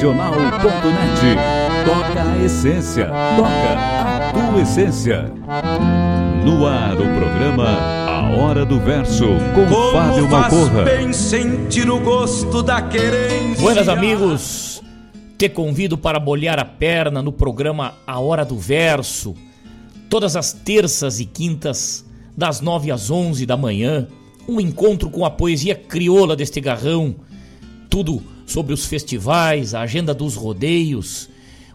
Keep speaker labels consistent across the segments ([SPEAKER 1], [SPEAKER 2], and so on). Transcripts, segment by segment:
[SPEAKER 1] Regional.net. Toca a essência, toca a tua essência. No ar o programa A Hora do Verso com Como Fábio Malcorra.
[SPEAKER 2] bem sentir o gosto da querência.
[SPEAKER 3] Buenas amigos, te convido para bolhar a perna no programa A Hora do Verso. Todas as terças e quintas, das nove às onze da manhã, um encontro com a poesia crioula deste garrão. Tudo sobre os festivais, a agenda dos rodeios,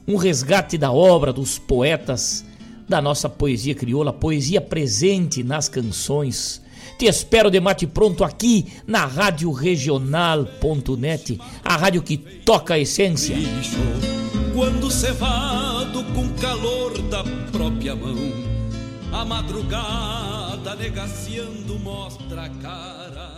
[SPEAKER 3] um resgate da obra dos poetas da nossa poesia crioula, poesia presente nas canções. Te espero de mate pronto aqui na Rádio Regional.net, a rádio que toca a essência.
[SPEAKER 2] Quando cevado com calor da própria mão, a madrugada negaciando mostra a cara.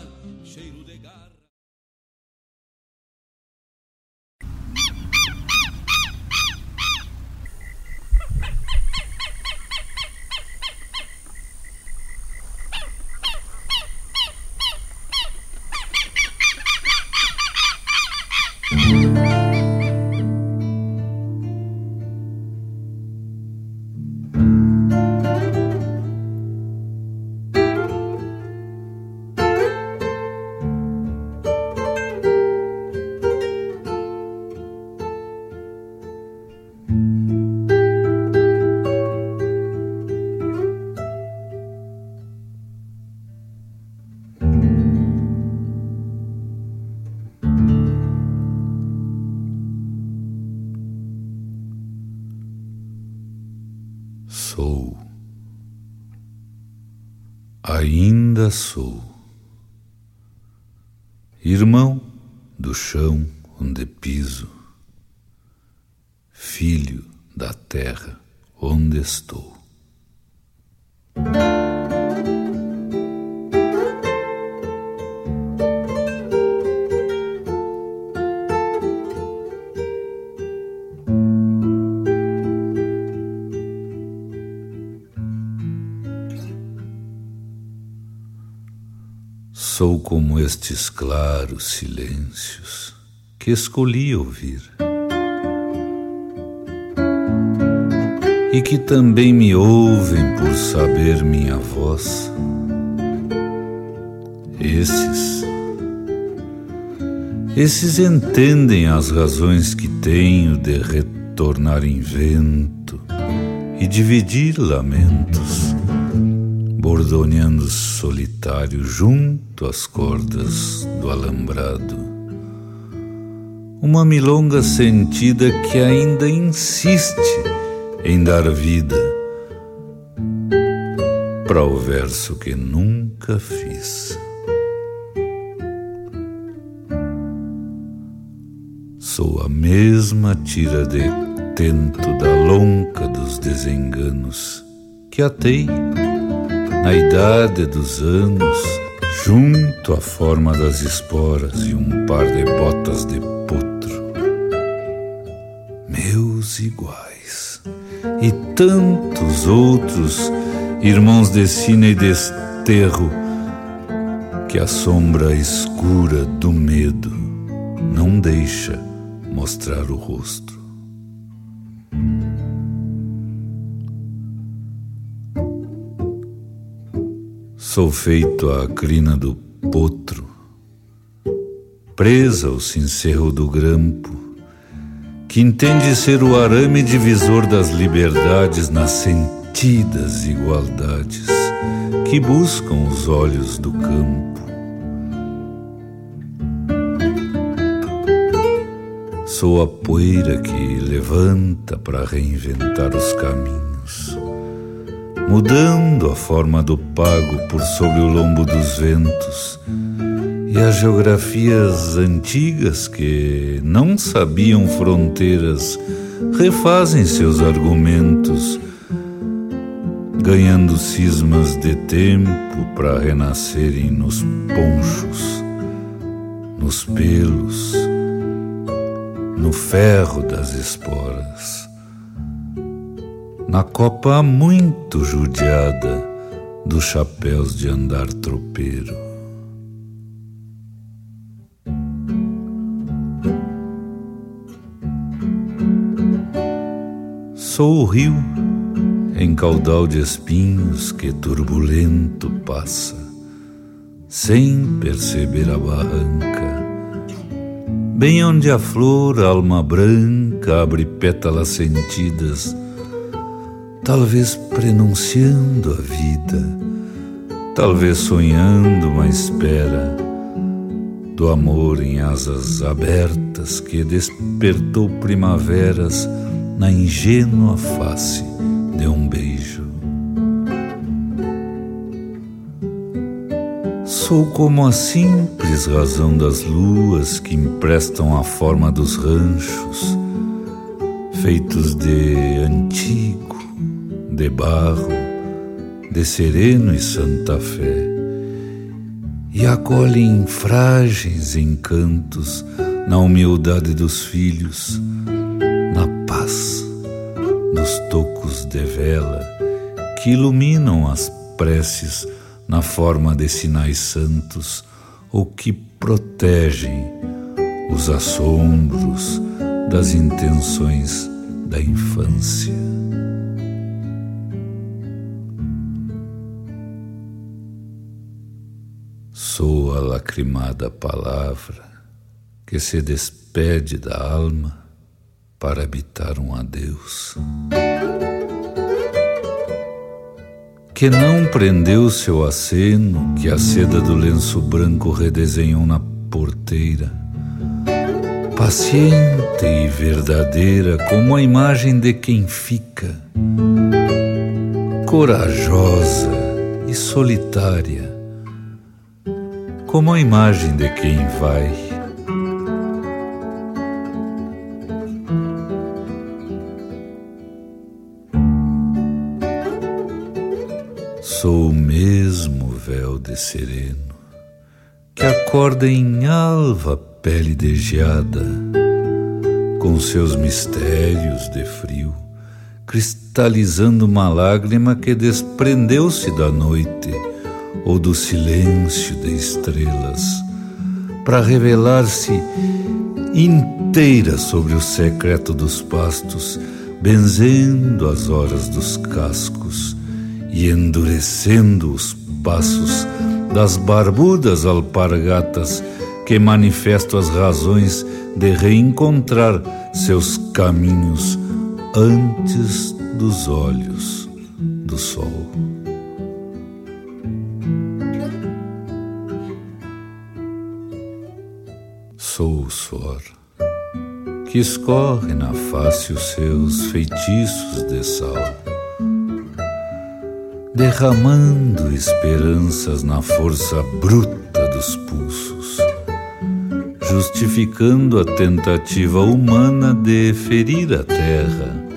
[SPEAKER 4] Ainda sou. Irmão do chão onde piso, filho da terra onde estou. Como estes claros silêncios que escolhi ouvir e que também me ouvem por saber minha voz. Esses, esses entendem as razões que tenho de retornar em vento e dividir lamentos bordoneando solitário junto às cordas do alambrado. Uma milonga sentida que ainda insiste em dar vida para o verso que nunca fiz. Sou a mesma tira de tento da lonca dos desenganos que atei na idade dos anos, junto à forma das esporas e um par de botas de potro. Meus iguais e tantos outros irmãos de sina e desterro que a sombra escura do medo não deixa mostrar o rosto. Sou feito a crina do potro, presa ao cincerro do grampo, que entende ser o arame divisor das liberdades nas sentidas igualdades que buscam os olhos do campo. Sou a poeira que levanta para reinventar os caminhos mudando a forma do pago por sobre o lombo dos ventos, e as geografias antigas que não sabiam fronteiras refazem seus argumentos, ganhando cismas de tempo para renascerem nos ponchos, nos pelos, no ferro das esporas na copa muito judiada dos chapéus de andar tropeiro. Sou o rio em caudal de espinhos que turbulento passa, sem perceber a barranca, bem onde a flor, alma branca, abre pétalas sentidas talvez prenunciando a vida, talvez sonhando uma espera do amor em asas abertas que despertou primaveras na ingênua face de um beijo. Sou como a simples razão das luas que emprestam a forma dos ranchos, feitos de antigo de barro, de sereno e santa fé, e acolhem frágeis encantos na humildade dos filhos, na paz, nos tocos de vela que iluminam as preces na forma de sinais santos ou que protegem os assombros das intenções da infância. Sou a lacrimada palavra que se despede da alma para habitar um adeus. Que não prendeu seu aceno, que a seda do lenço branco redesenhou na porteira. Paciente e verdadeira, como a imagem de quem fica, corajosa e solitária como a imagem de quem vai. Sou o mesmo véu de sereno que acorda em alva pele de geada, com seus mistérios de frio, cristalizando uma lágrima que desprendeu-se da noite ou do silêncio de estrelas, para revelar-se inteira sobre o secreto dos pastos, benzendo as horas dos cascos e endurecendo os passos das barbudas alpargatas que manifestam as razões de reencontrar seus caminhos antes dos olhos do sol. Sou o suor que escorre na face os seus feitiços de sal, derramando esperanças na força bruta dos pulsos, justificando a tentativa humana de ferir a terra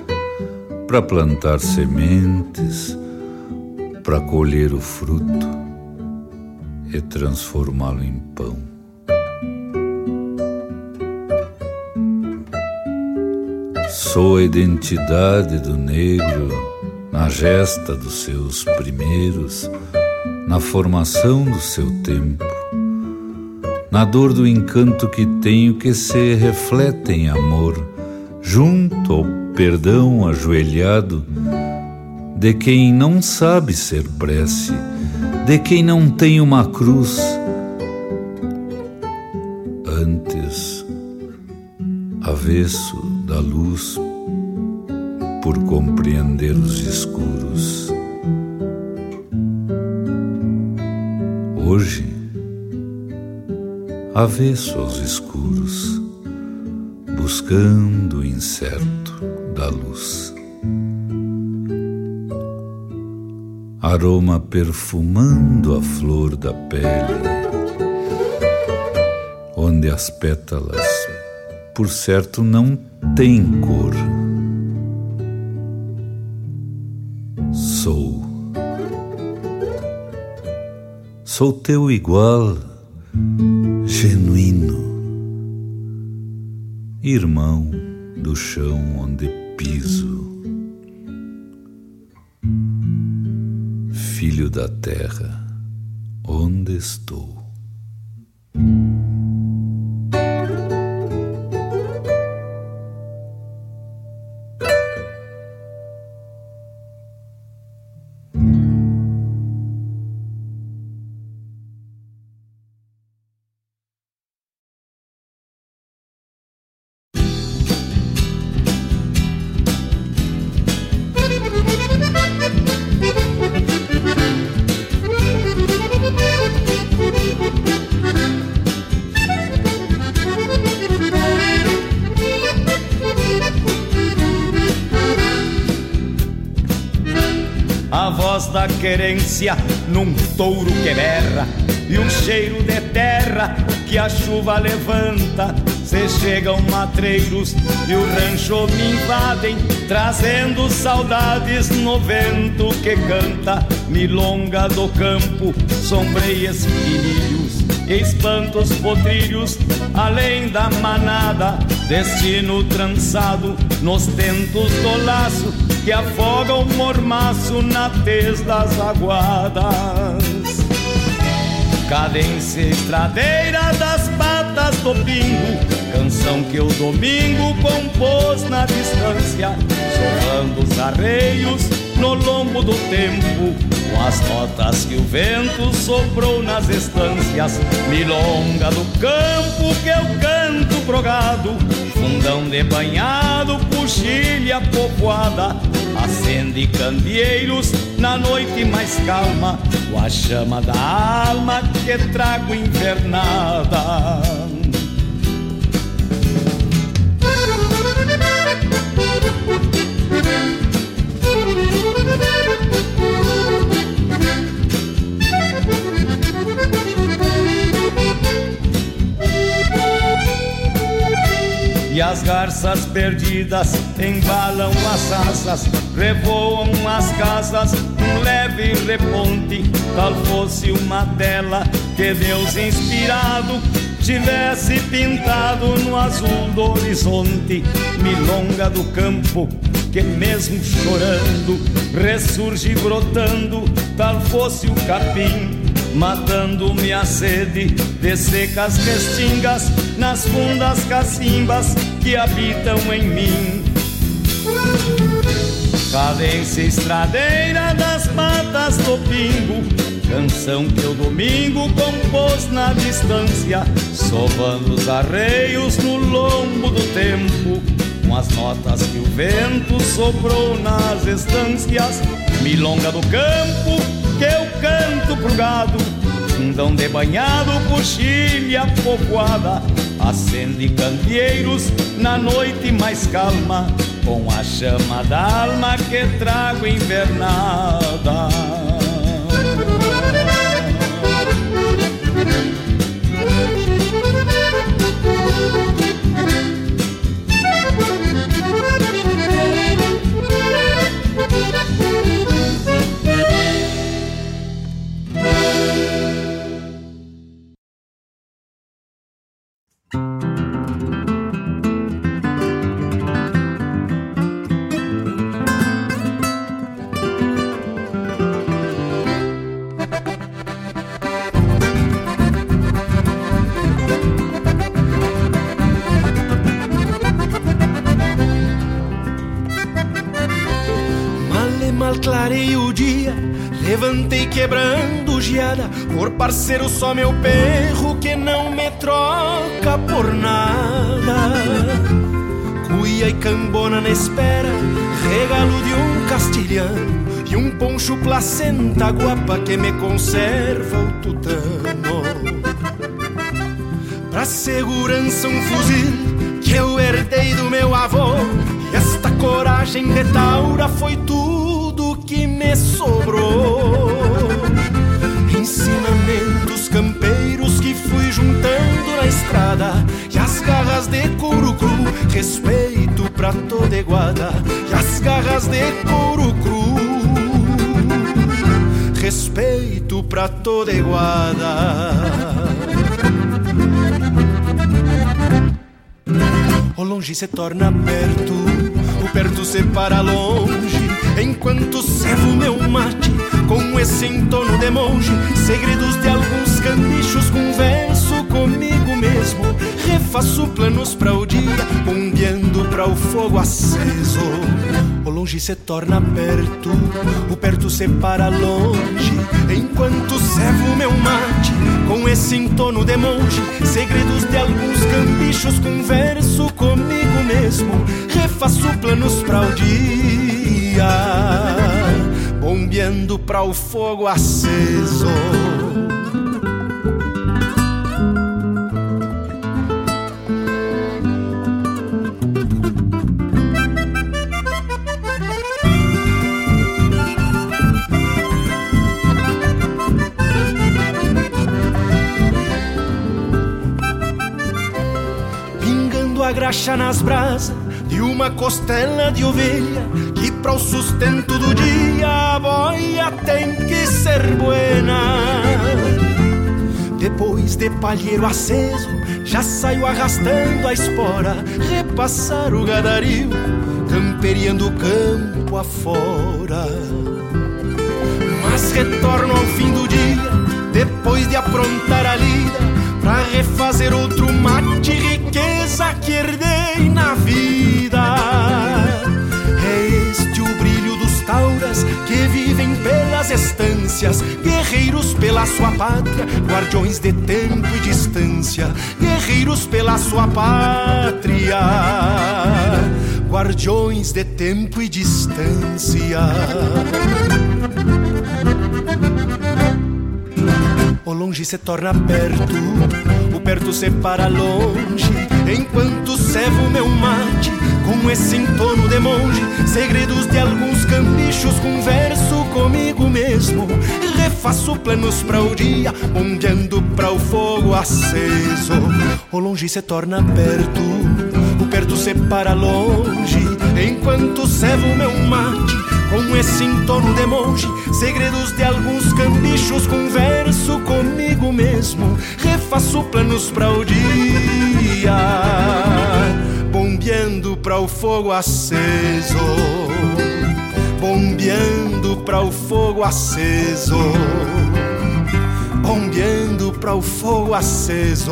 [SPEAKER 4] para plantar sementes, para colher o fruto e transformá-lo em pão. Sou a identidade do negro na gesta dos seus primeiros, na formação do seu tempo, na dor do encanto que tenho que se reflete em amor, junto ao perdão ajoelhado de quem não sabe ser prece, de quem não tem uma cruz. Antes, avesso da luz por compreender os escuros. Hoje, avesso aos escuros, buscando o incerto da luz. Aroma perfumando a flor da pele, onde as pétalas, por certo, não têm cor. Sou. Sou teu igual, genuíno, irmão do chão onde piso. Filho da terra, onde estou?
[SPEAKER 5] Trazendo saudades no vento que canta. Milonga do campo, sombreias filhos, espantos potrilhos, além da manada, destino trançado nos tentos do laço que afoga o mormaço na tez das aguadas. Cadência estradeira das patas do pingo, canção que o domingo compôs na distância, soando os arreios no lombo do tempo, com as notas que o vento soprou nas estâncias, milonga do campo que eu canto brogado, fundão de banhado, puxilha povoada, acende candeeiros na noite mais calma, com a chama da alma que trago invernada. E as garças perdidas embalam as asas, revoam as casas, um leve reponte. Tal fosse uma tela que Deus inspirado tivesse pintado no azul do horizonte, milonga do campo que mesmo chorando ressurge brotando, tal fosse o capim matando-me a sede de secas restingas nas fundas cacimbas que habitam em mim. Cadência estradeira das matas do pingo, canção que o domingo compôs na distância, sovando os arreios no lombo do tempo, com as notas que o vento soprou nas estâncias, milonga do campo que eu canto pro gado, fundão de banhado, coxilha povoada, acende candeeiros na noite mais calma, com a chama da alma que trago invernada.
[SPEAKER 6] Parceiro só meu perro que não me troca por nada. Cuia e cambona na espera, regalo de um castilhano E um poncho placenta guapa que me conserva o tutano. Pra segurança um fuzil que eu herdei do meu avô. E esta coragem de taura foi tudo que me sobrou juntando na estrada E as garras de couro cru, respeito pra toda iguada E as garras de couro cru Respeito pra toda iguada O longe se torna perto, o perto se para longe. Enquanto servo meu mate com esse entono de monge, segredos de alguns canichos, converso comigo mesmo. Refaço planos para o dia, bombeando para o fogo aceso. O longe se torna perto, o perto se para longe. Enquanto servo meu mate com esse entono de monge, segredos de alguns cambichos, converso comigo mesmo. Refaço planos para o dia, bombeando para o fogo aceso. Pingando a graxa nas brasas de uma costela de ovelha que para o sustento do dia a boia tem que ser buena. Depois de palheiro aceso, já saio arrastando a espora, repassar o gadario, camperiando o campo afora. Mas retorno ao fim do dia, depois de aprontar a lida, pra refazer outro mate, riqueza que herdei na vida. É este o brilho dos tauras que vivem pelas estâncias, guerreiros pela sua pátria, guardiões de tempo e distância, guerreiros pela sua pátria, guardiões de tempo e distância. O longe se torna perto, o perto se para longe, enquanto servo meu mate. Com esse entono de monge, segredos de alguns cambichos, converso comigo mesmo, refaço planos para o dia, bombeando para o fogo aceso. O longe se torna perto, o perto se para longe, enquanto servo meu mate com esse entorno de monge, segredos de alguns cambichos, converso comigo mesmo, refaço planos para o dia, bombeando para o fogo aceso, bombeando para o fogo aceso, bombeando para o fogo aceso.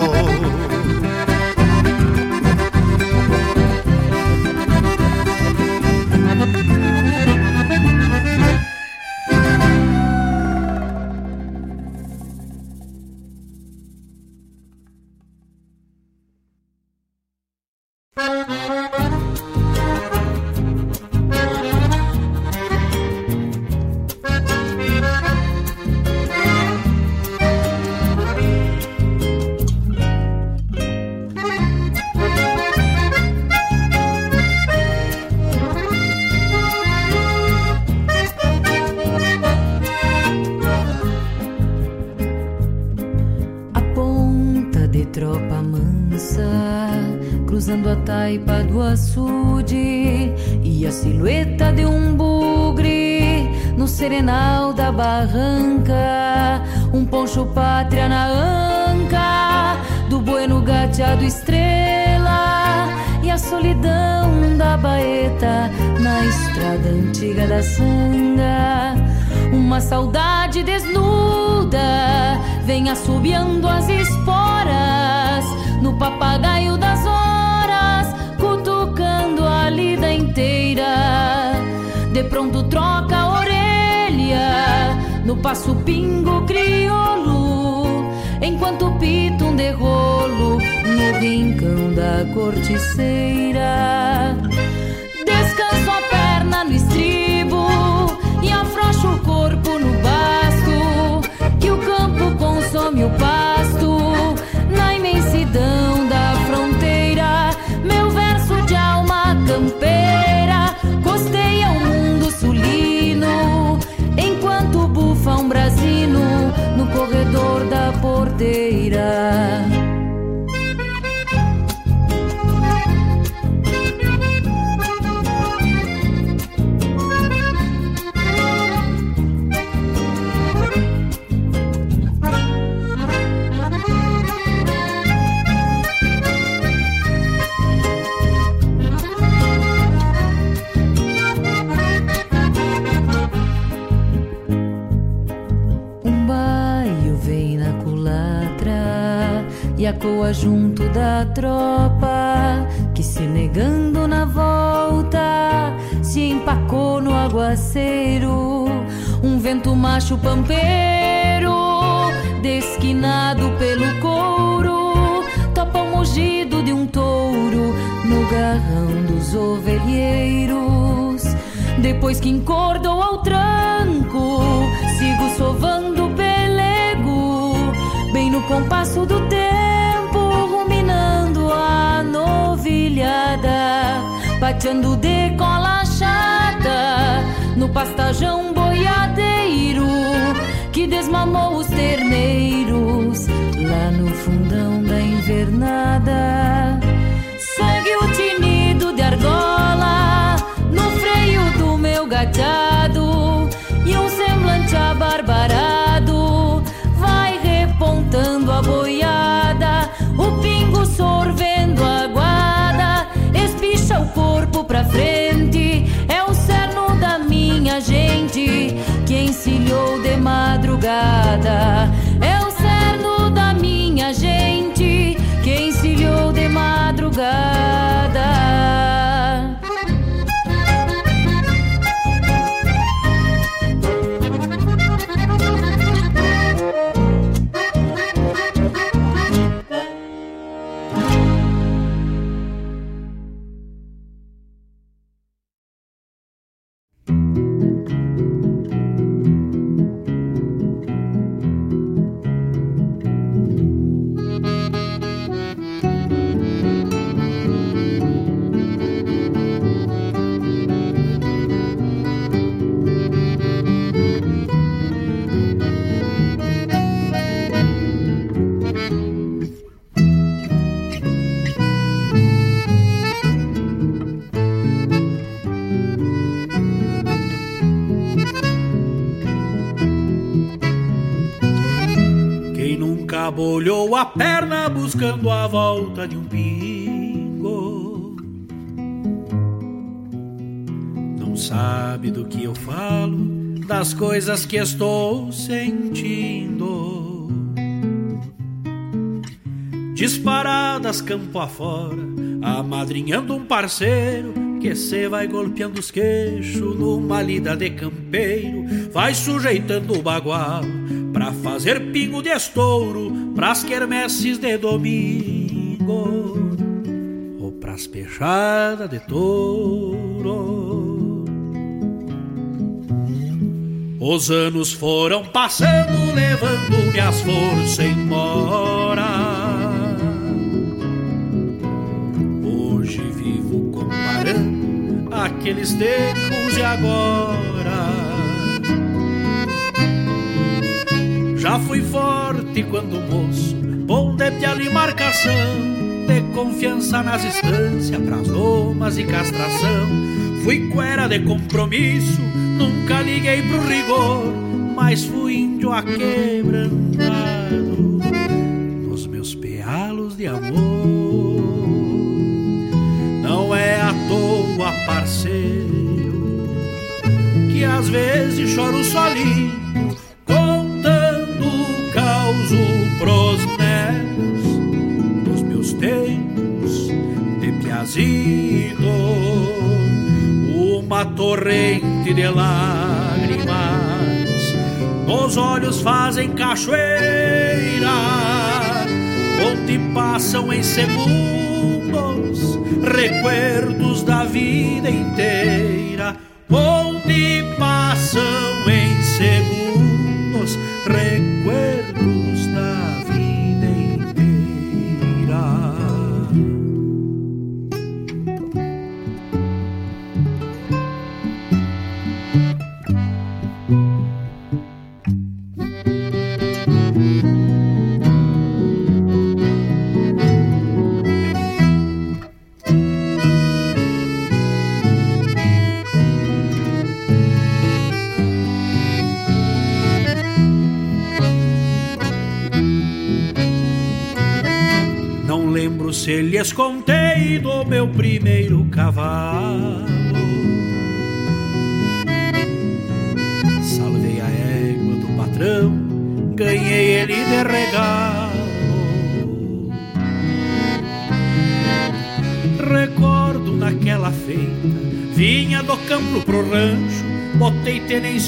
[SPEAKER 7] No passo pingo crioulo, enquanto pito um derrolo no rincão da corticeira. Coa junto da tropa que se negando na volta se empacou no aguaceiro. Um vento macho pampeiro, desquinado pelo couro, topa o mugido de um touro no garrão dos ovelheiros. Depois que encordou ao tranco, sigo sovando o pelego, bem no compasso do tempo novilhada, pateando de cola chata no pastajão boiadeiro que desmamou os terneiros lá no fundão da invernada. Segue o tinido de argola no freio do meu gateado e um semblante abarbarado vai repontando a boiada, minha gente que encilhou de madrugada. É o cerno da minha gente que encilhou de madrugada.
[SPEAKER 8] Olhou a perna buscando a volta de um pingo. Não sabe do que eu falo, das coisas que estou sentindo. Disparadas campo afora, amadrinhando um parceiro que cê vai golpeando os queixos numa lida de campeiro, vai sujeitando o bagual pra fazer pingo de estouro pras quermesses de domingo ou pras pechadas de touro. Os anos foram passando, levando minhas forças embora. Hoje vivo comparando aqueles tempos de agora Já fui forte quando moço, bom de piala e marcação, de confiança nas estâncias, pras lomas e castração. Fui cuera de compromisso, nunca liguei pro rigor, mas fui índio aquebrantado nos meus pealos de amor. Não é à toa, parceiro, que às vezes choro sozinho pros netos dos meus tempos de piazido, uma torrente de lágrimas. Os olhos fazem cachoeira, onde passam em segundos recuerdos da vida inteira, onde passam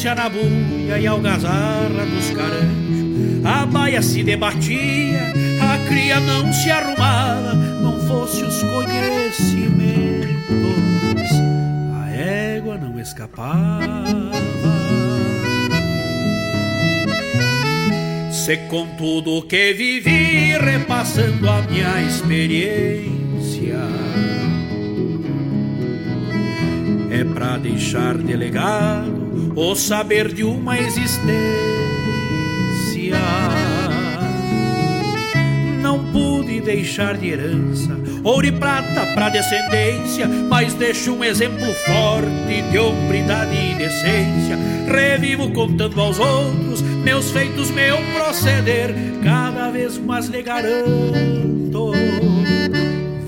[SPEAKER 8] tenência na buia e algazarra dos caranchos. A baia se debatia, a cria não se arrumava, não fosse os conhecimentos, a égua não escapava. Se com tudo que vivi, repassando a minha experiência, é pra deixar delegado o saber de uma existência. Não pude deixar de herança ouro e prata pra descendência, mas deixo um exemplo forte de hombridade e decência. Revivo contando aos outros meus feitos, meu proceder, cada vez mais lhe garanto.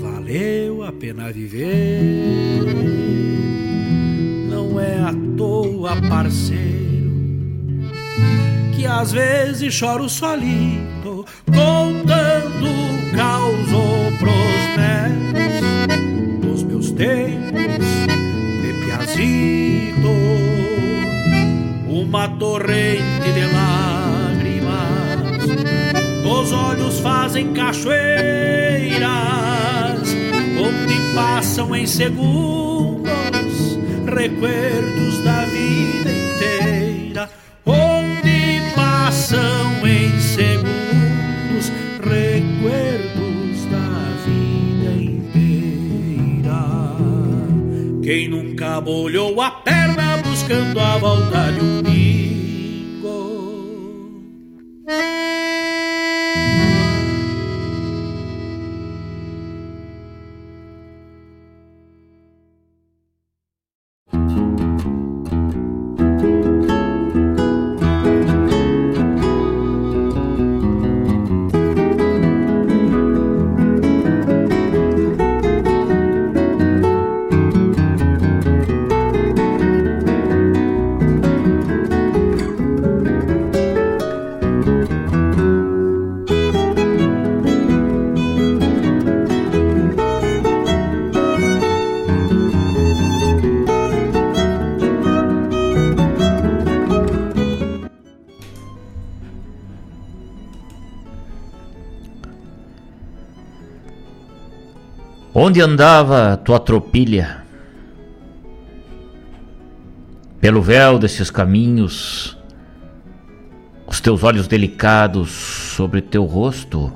[SPEAKER 8] Valeu a pena viver, toa, parceiro que às vezes choro solito, contando o caos pros netos dos meus tempos de piazito, uma torrente de lágrimas, dos olhos fazem cachoeiras, onde passam em segundos recuerdos Onde
[SPEAKER 3] andava tua tropilha? Pelo véu desses caminhos, os teus olhos delicados sobre teu rosto,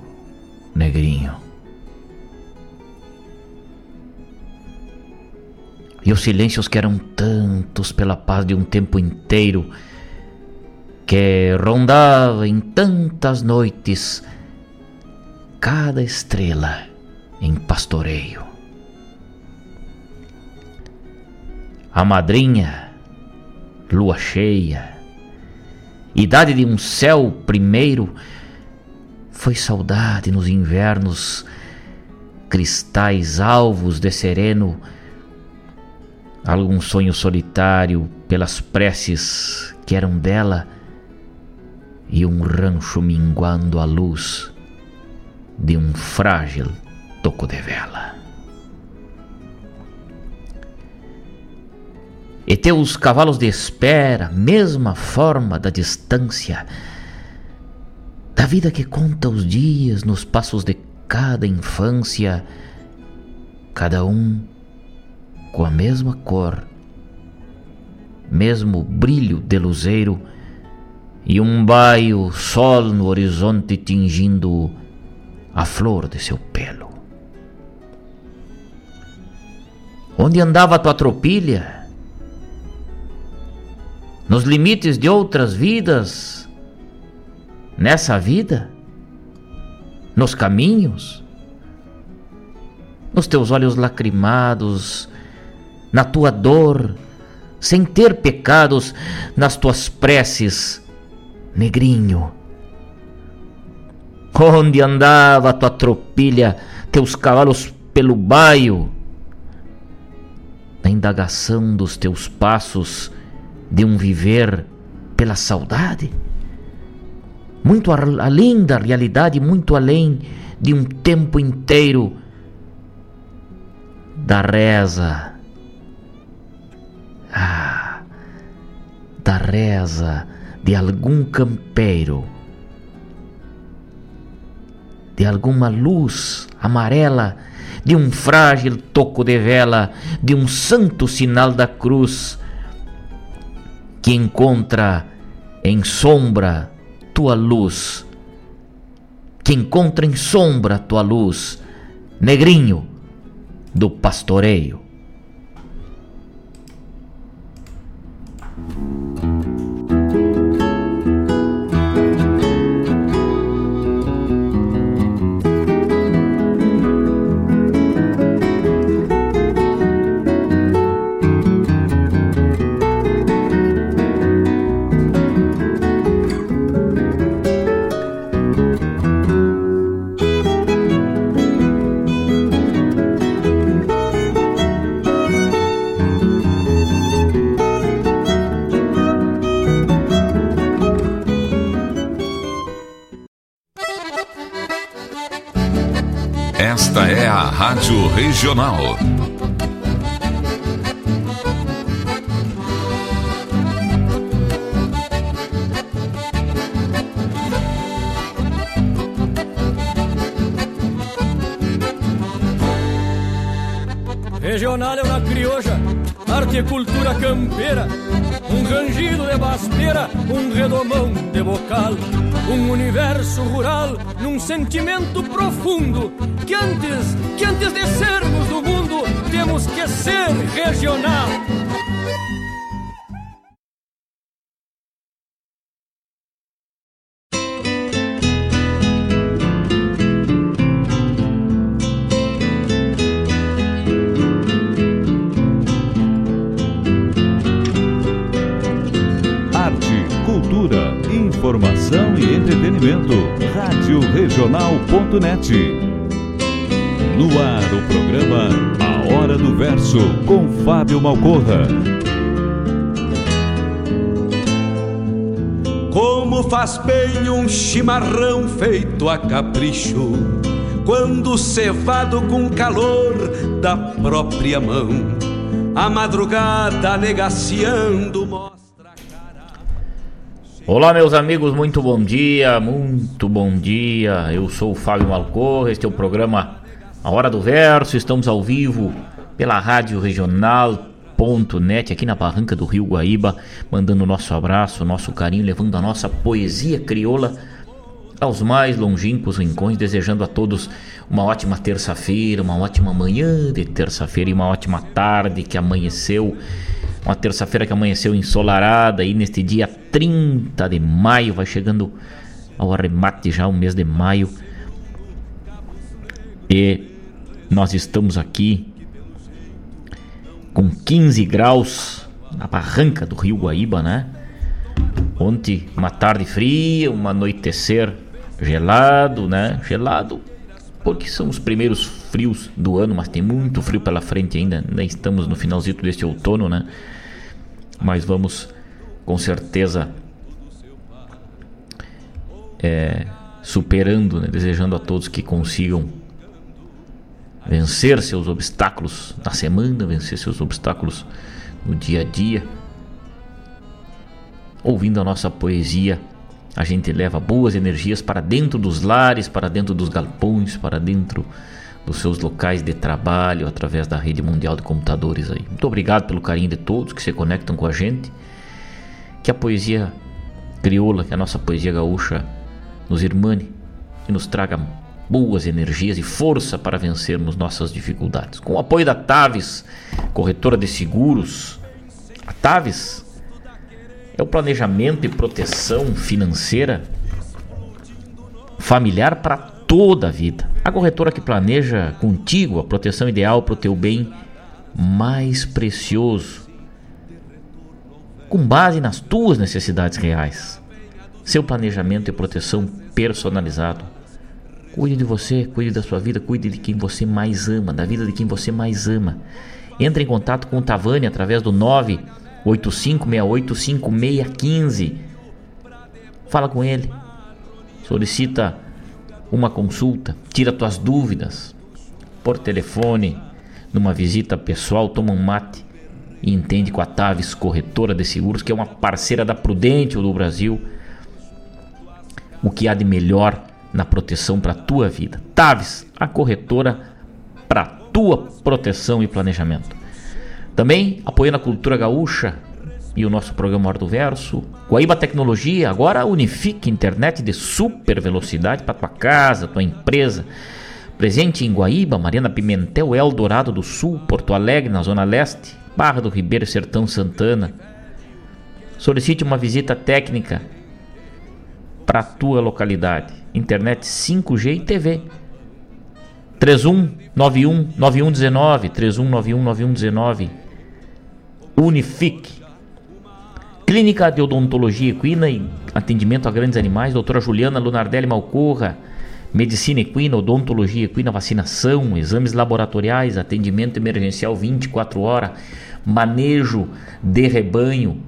[SPEAKER 3] negrinho. E os silêncios que eram tantos pela paz de um tempo inteiro, que rondava em tantas noites cada estrela em pastoreio. A madrinha, lua cheia, idade de um céu primeiro, foi saudade nos invernos, cristais alvos de sereno, algum sonho solitário pelas preces que eram dela e um rancho minguando a luz de um frágil toco de vela. e teus cavalos de espera, mesma forma da distância, da vida que conta os dias nos passos de cada infância, cada um com a mesma cor, mesmo brilho de luzeiro e um baio sol no horizonte tingindo a flor de seu pelo. Onde andava tua tropilha? nos limites de outras vidas, nessa vida, nos caminhos, nos teus olhos lacrimados, na tua dor, sem ter pecados, nas tuas preces, negrinho. Onde andava tua tropilha, teus cavalos pelo baio? Na indagação dos teus passos, de um viver pela saudade, muito além da realidade, muito além de um tempo inteiro da reza. Ah, da reza de algum campeiro, de alguma luz amarela, de um frágil toco de vela, de um santo sinal da cruz que encontra em sombra tua luz, que encontra em sombra tua luz, negrinho do pastoreio.
[SPEAKER 1] Regional.
[SPEAKER 9] Regional é uma crioja, arte e cultura campeira, um rangido de basteira, um redomão de bocal, um universo rural num sentimento profundo que antes, que antes de sermos do mundo, temos que ser regional.
[SPEAKER 1] Regional.net no ar o programa A Hora do Verso com Fábio Malcorra.
[SPEAKER 2] Como faz bem um chimarrão feito a capricho, quando cevado com calor da própria mão, a madrugada negaciando mostra.
[SPEAKER 3] Olá, meus amigos, muito bom dia, muito bom dia. Eu sou o Fábio Malcorra, este é o programa a Hora do Verso, estamos ao vivo pela Rádio Regional.net aqui na Barranca do Rio Guaíba, mandando nosso abraço, nosso carinho, levando a nossa poesia crioula aos mais longínquos rincões, desejando a todos uma ótima terça-feira, uma ótima manhã de terça-feira e uma ótima tarde que amanheceu. Uma terça-feira que amanheceu ensolarada aí neste dia 30 de maio, vai chegando ao arremate já o mês de maio. E nós estamos aqui com 15 graus na barranca do Rio Guaíba, né? Ontem uma tarde fria, um anoitecer gelado, né? Gelado porque são os primeiros frios do ano, mas tem muito frio pela frente ainda. Ainda estamos no finalzinho deste outono, né? Mas vamos com certeza é, superando, né? desejando a todos que consigam vencer seus obstáculos na semana, vencer seus obstáculos no dia a dia. Ouvindo a nossa poesia, a gente leva boas energias para dentro dos lares, para dentro dos galpões, para dentro dos seus locais de trabalho através da rede mundial de computadores aí. Muito obrigado pelo carinho de todos que se conectam com a gente. Que a poesia crioula, que a nossa poesia gaúcha nos irmane e nos traga boas energias e força para vencermos nossas dificuldades. Com o apoio da Taves, corretora de seguros, a Taves é o planejamento e proteção financeira familiar para toda a vida. A corretora que planeja contigo a proteção ideal para o teu bem mais precioso, com base nas tuas necessidades reais. Seu planejamento e proteção personalizado Cuide de você, cuide da sua vida, cuide de quem você mais ama, da vida de quem você mais ama. Entre em contato com o Tavani através do 985685615. Fala com ele. Solicita uma consulta, tira tuas dúvidas por telefone, numa visita pessoal, toma um mate e entende com a Taves Corretora de Seguros, que é uma parceira da Prudente do Brasil, o que há de melhor na proteção para a tua vida. Taves, a corretora para tua proteção e planejamento. Também apoiando a cultura gaúcha e o nosso programa Hora do Verso. Guaíba Tecnologia, agora unifique internet de super velocidade para tua casa, tua empresa. Presente em Guaíba, Mariana Pimentel, Eldorado do Sul, Porto Alegre, na Zona Leste, Barra do Ribeiro, Sertão Santana. Solicite uma visita técnica para a tua localidade. Internet 5G e TV. 3191 9119 3191 9119 Unifique. Clínica de Odontologia Equina e atendimento a grandes animais, doutora Juliana Lunardelli Malcorra, Medicina Equina, Odontologia Equina, vacinação, exames laboratoriais, atendimento emergencial 24 horas, manejo de rebanho,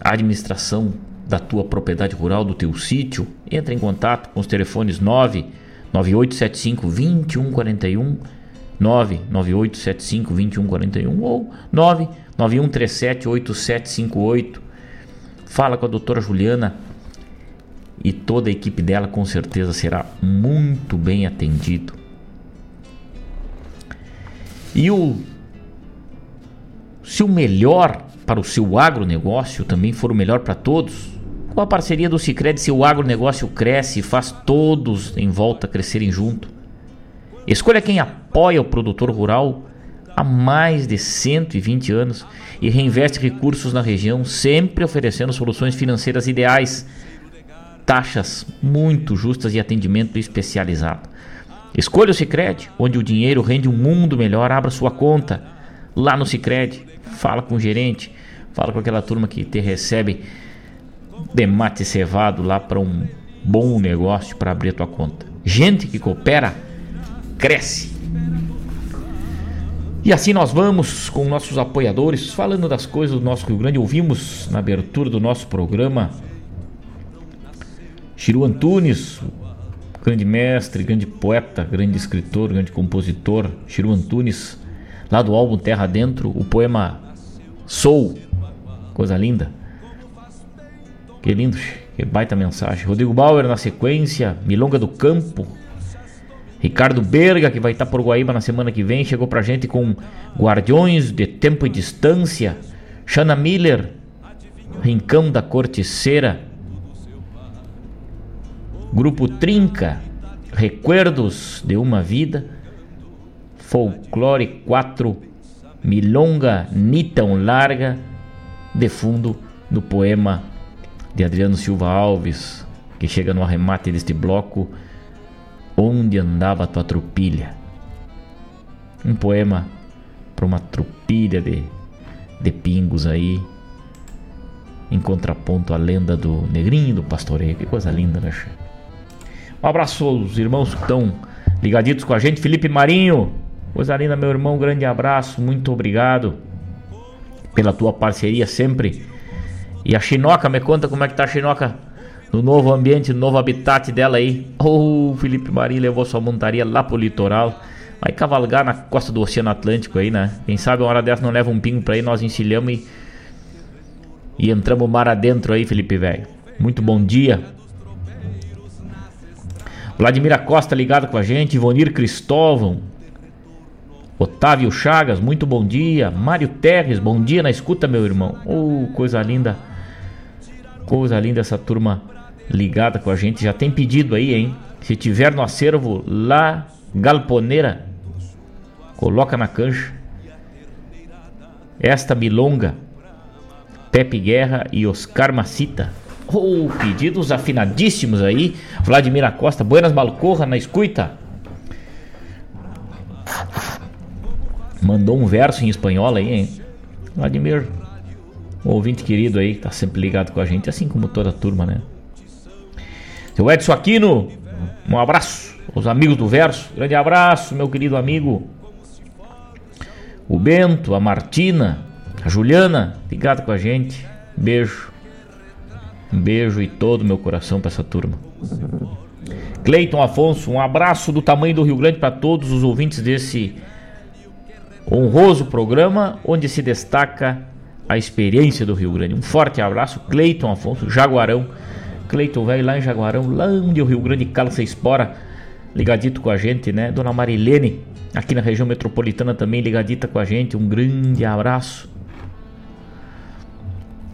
[SPEAKER 3] administração da tua propriedade rural, do teu sítio, entra em contato com os telefones 99875 2141 99875 2141 ou 99137 8758. Fala com a doutora Juliana e toda a equipe dela com certeza será muito bem atendido. E o se o melhor para o seu agronegócio também for o melhor para todos, com a parceria do Cicred, seu agronegócio cresce e faz todos em volta crescerem junto. Escolha quem apoia o produtor rural há mais de 120 anos e reinveste recursos na região, sempre oferecendo soluções financeiras ideais, taxas muito justas e atendimento especializado. Escolha o Cicred, onde o dinheiro rende um mundo melhor. Abra sua conta lá no Cicred, fala com o gerente, fala com aquela turma que te recebe de mate cevado lá para um bom negócio para abrir a tua conta. Gente que coopera, cresce. E assim nós vamos com nossos apoiadores, falando das coisas do nosso Rio Grande. Ouvimos na abertura do nosso programa Chiru Antunes, grande mestre, grande poeta, grande escritor, grande compositor, Chiru Antunes, lá do álbum Terra Dentro, o poema Sou, coisa linda. Que lindo, que baita mensagem. Rodrigo Bauer na sequência, Milonga do Campo. Ricardo Berga, que vai estar por Guaíba na semana que vem, chegou pra gente com Guardiões de Tempo e Distância. Shana Miller, Rincão da Corticeira. Grupo Trinca, Recuerdos de uma Vida. Folclore 4, Milonga Nitão Larga, de fundo do poema de Adriano Silva Alves, que chega no arremate deste bloco, Onde andava tua tropilha? Um poema para uma tropilha de, de pingos aí, em contraponto à lenda do Negrinho do Pastoreio. Que coisa linda, né? Um abraço aos irmãos que estão ligaditos com a gente. Felipe Marinho, coisa linda, meu irmão. Um grande abraço, muito obrigado pela tua parceria sempre e a Chinoca, me conta como é que tá a Chinoca no novo ambiente, no novo habitat dela aí. Oh, Felipe Marinho levou sua montaria lá pro litoral. Vai cavalgar na costa do Oceano Atlântico aí, né? Quem sabe uma hora dessa não leva um pingo pra aí, nós encilhamos e, e entramos mar adentro aí, Felipe Velho. Muito bom dia. Vladimir Costa ligado com a gente, Ivonir Cristóvão, Otávio Chagas, muito bom dia. Mário Terres, bom dia na escuta, meu irmão. Oh, coisa linda. Coisa linda essa turma ligada com a gente. Já tem pedido aí, hein? Se tiver no acervo lá, Galponeira, coloca na cancha. Esta milonga, Pepe Guerra e Oscar Macita. Oh, pedidos afinadíssimos aí. Vladimir Costa, Buenas Malcorra na escuta. Mandou um verso em espanhol aí, hein? Vladimir, um ouvinte querido aí, tá sempre ligado com a gente, assim como toda a turma, né? Seu Edson Aquino, um abraço. Os amigos do verso, grande abraço, meu querido amigo. O Bento, a Martina, a Juliana, ligado com a gente. Beijo. Um beijo e todo o meu coração para essa turma. Cleiton Afonso, um abraço do tamanho do Rio Grande para todos os ouvintes desse honroso programa onde se destaca a experiência do Rio Grande. Um forte abraço, Cleiton Afonso, Jaguarão. Cleiton velho lá em Jaguarão, lá onde o Rio Grande calça espora, ligadito com a gente, né? Dona Marilene, aqui na região metropolitana também ligadita com a gente. Um grande abraço.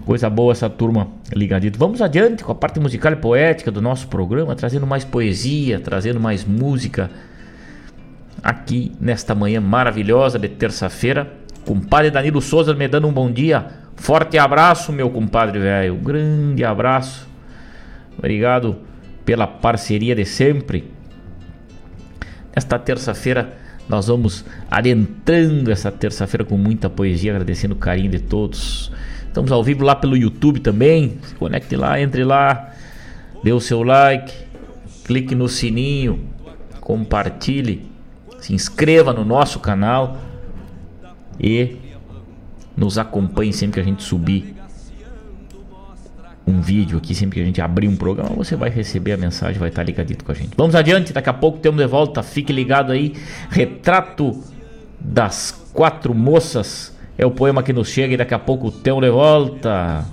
[SPEAKER 3] Coisa boa essa turma ligadito. Vamos adiante com a parte musical e poética do nosso programa, trazendo mais poesia, trazendo mais música aqui nesta manhã maravilhosa de terça-feira. Compadre Danilo Souza me dando um bom dia. Forte abraço, meu compadre velho. Grande abraço. Obrigado pela parceria de sempre. Nesta terça-feira nós vamos adentrando essa terça-feira com muita poesia, agradecendo o carinho de todos. Estamos ao vivo lá pelo YouTube também. Se conecte lá, entre lá, dê o seu like, clique no sininho, compartilhe, se inscreva no nosso canal e nos acompanhe sempre que a gente subir um vídeo aqui, sempre que a gente abrir um programa, você vai receber a mensagem, vai estar ligadito com a gente. Vamos adiante, daqui a pouco temos de volta, fique ligado aí. Retrato das quatro moças é o poema que nos chega e daqui a pouco temos de volta.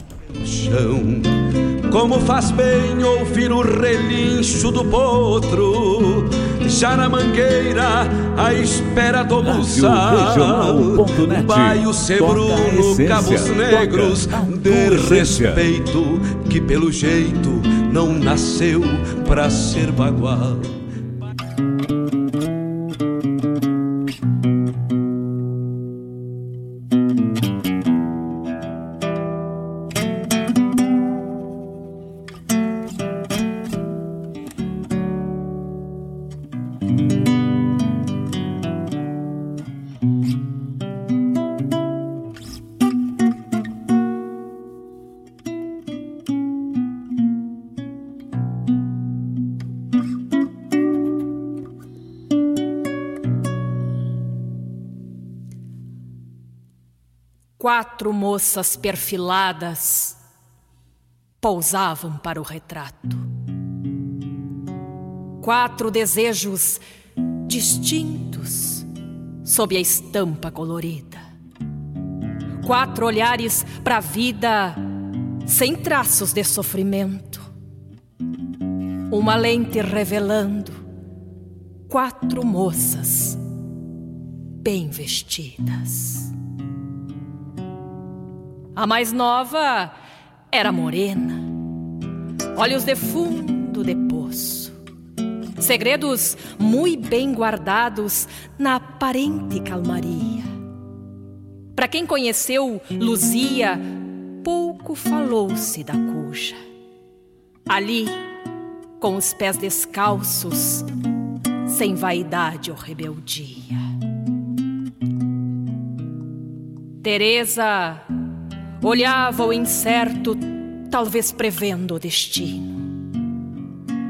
[SPEAKER 2] Como faz bem ouvir o relincho do potro, já na mangueira, à espera do buçal. Baio Sebruno, Cabos Negros, de respeito, que pelo jeito não nasceu pra ser bagual.
[SPEAKER 10] Quatro moças perfiladas pousavam para o retrato. Quatro desejos distintos sob a estampa colorida. Quatro olhares para a vida sem traços de sofrimento. Uma lente revelando quatro moças bem vestidas. A mais nova era morena, olhos de fundo de poço, segredos muito bem guardados na aparente calmaria. Para quem conheceu Luzia, pouco falou-se da cuja. Ali, com os pés descalços, sem vaidade ou rebeldia. Teresa olhava o incerto, talvez prevendo o destino.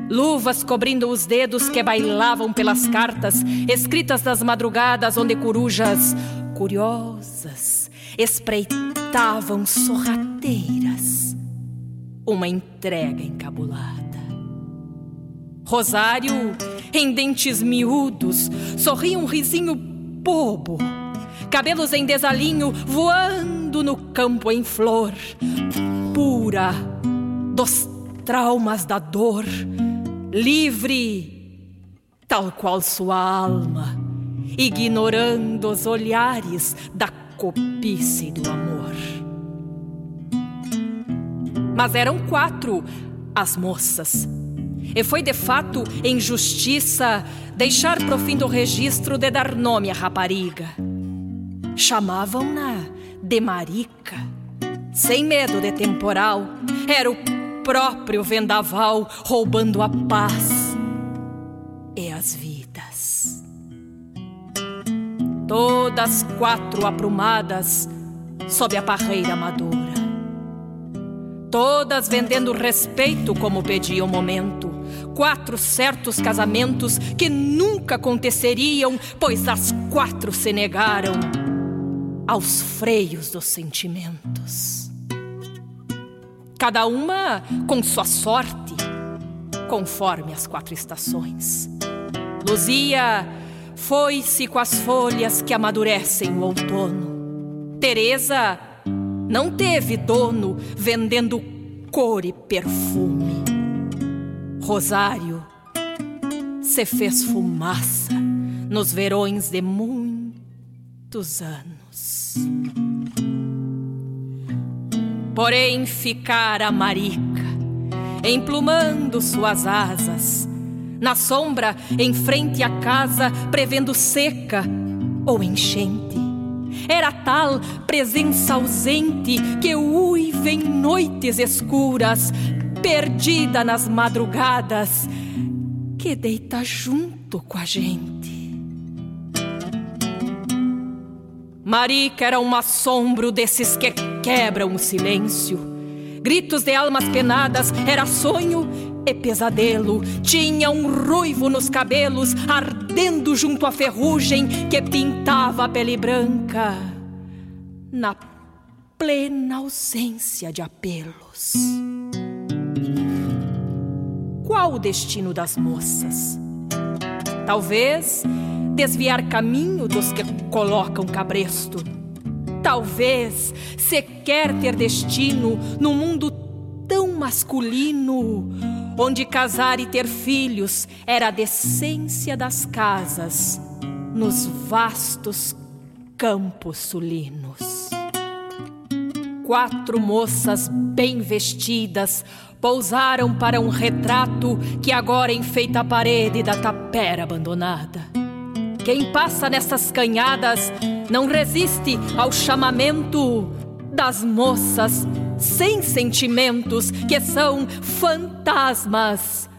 [SPEAKER 10] Luvas cobrindo os dedos que bailavam pelas cartas escritas das madrugadas, onde corujas curiosas espreitavam sorrateiras uma entrega encabulada. Rosário em dentes miúdos, sorria um risinho bobo. Cabelos em desalinho voando no campo em flor, pura dos traumas da dor, livre, tal qual sua alma, ignorando os olhares da cobiça e do amor. Mas eram quatro as moças. E foi de fato injustiça deixar pro fim do registro de dar nome à rapariga. Chamavam-na de Marica, sem medo de temporal. Era o próprio vendaval roubando a paz e as vidas. Todas quatro aprumadas sob a parreira madura. Todas vendendo respeito como pedia o momento. Quatro certos casamentos que nunca aconteceriam, pois as quatro se negaram aos freios dos sentimentos. Cada uma com sua sorte, conforme as quatro estações. Luzia foi-se com as folhas que amadurecem o outono. Teresa não teve dono vendendo cor e perfume. Rosário se fez fumaça nos verões de muitos anos. Porém, ficara marica, emplumando suas asas, na sombra, em frente à casa, prevendo seca ou enchente era tal presença ausente que uiva em noites escuras, perdida nas madrugadas, que deita junto com a gente. Marica era um assombro desses que quebram o silêncio. Gritos de almas penadas, era sonho e pesadelo. Tinha um ruivo nos cabelos, ardendo junto à ferrugem que pintava a pele branca, na plena ausência de apelos. Qual o destino das moças? Talvez desviar caminho dos que colocam cabresto. Talvez se quer ter destino no mundo tão masculino onde casar e ter filhos era a decência das casas nos vastos campos sulinos. Quatro moças bem vestidas pousaram para um retrato que agora enfeita a parede da tapera abandonada. Quem passa nessas canhadas não resiste ao chamamento das moças sem sentimentos, que são fantasmas,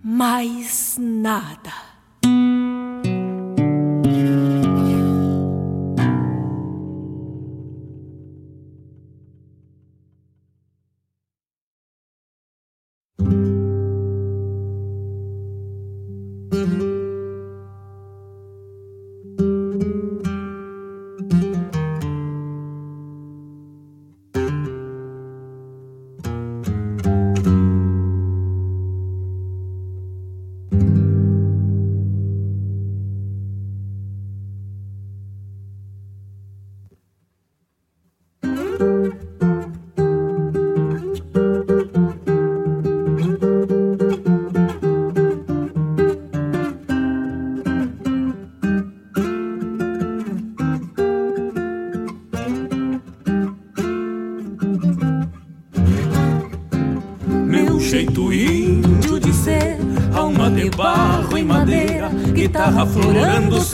[SPEAKER 10] mais nada.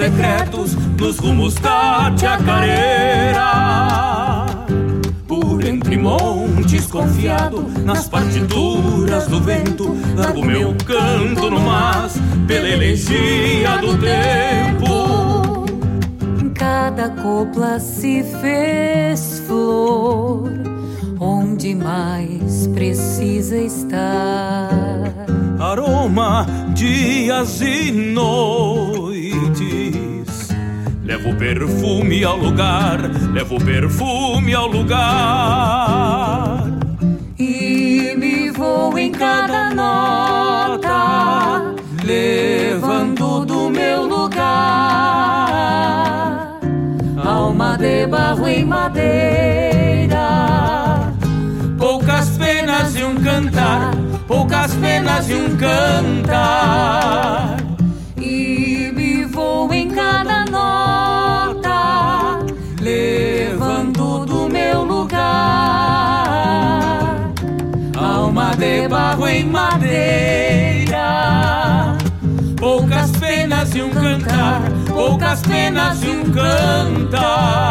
[SPEAKER 11] Secretos nos rumos da Tiacareira. Por entre montes confiado, nas partituras do vento, largo meu canto no mas, pela elegia do tempo.
[SPEAKER 7] Cada copla se fez flor, onde mais precisa estar.
[SPEAKER 11] Aroma, dias e noites Levo perfume ao lugar, levo perfume ao lugar.
[SPEAKER 7] E me vou em cada nota, levando do meu lugar. Alma de barro em madeira,
[SPEAKER 11] poucas penas e um cantar, poucas penas e um cantar. De barro em madeira. Poucas penas e um cantar, poucas penas e um cantar.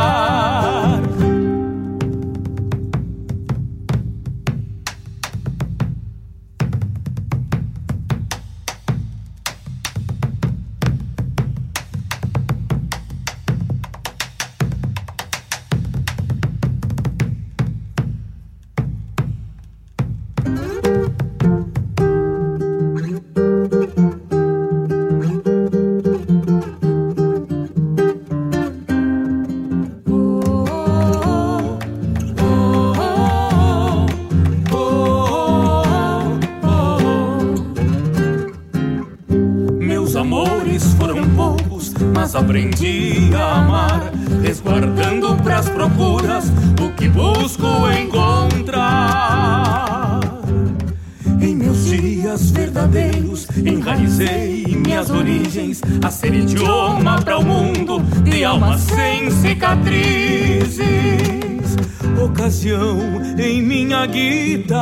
[SPEAKER 11] Ocasião em minha guitarra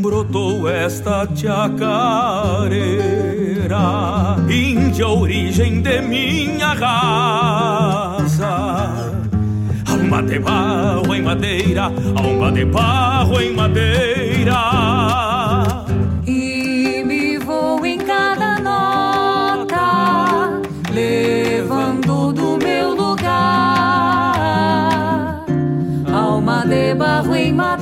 [SPEAKER 11] brotou esta chacareira, índia origem de minha raça. Alma de barro em madeira, alma de barro em madeira.
[SPEAKER 7] Alma de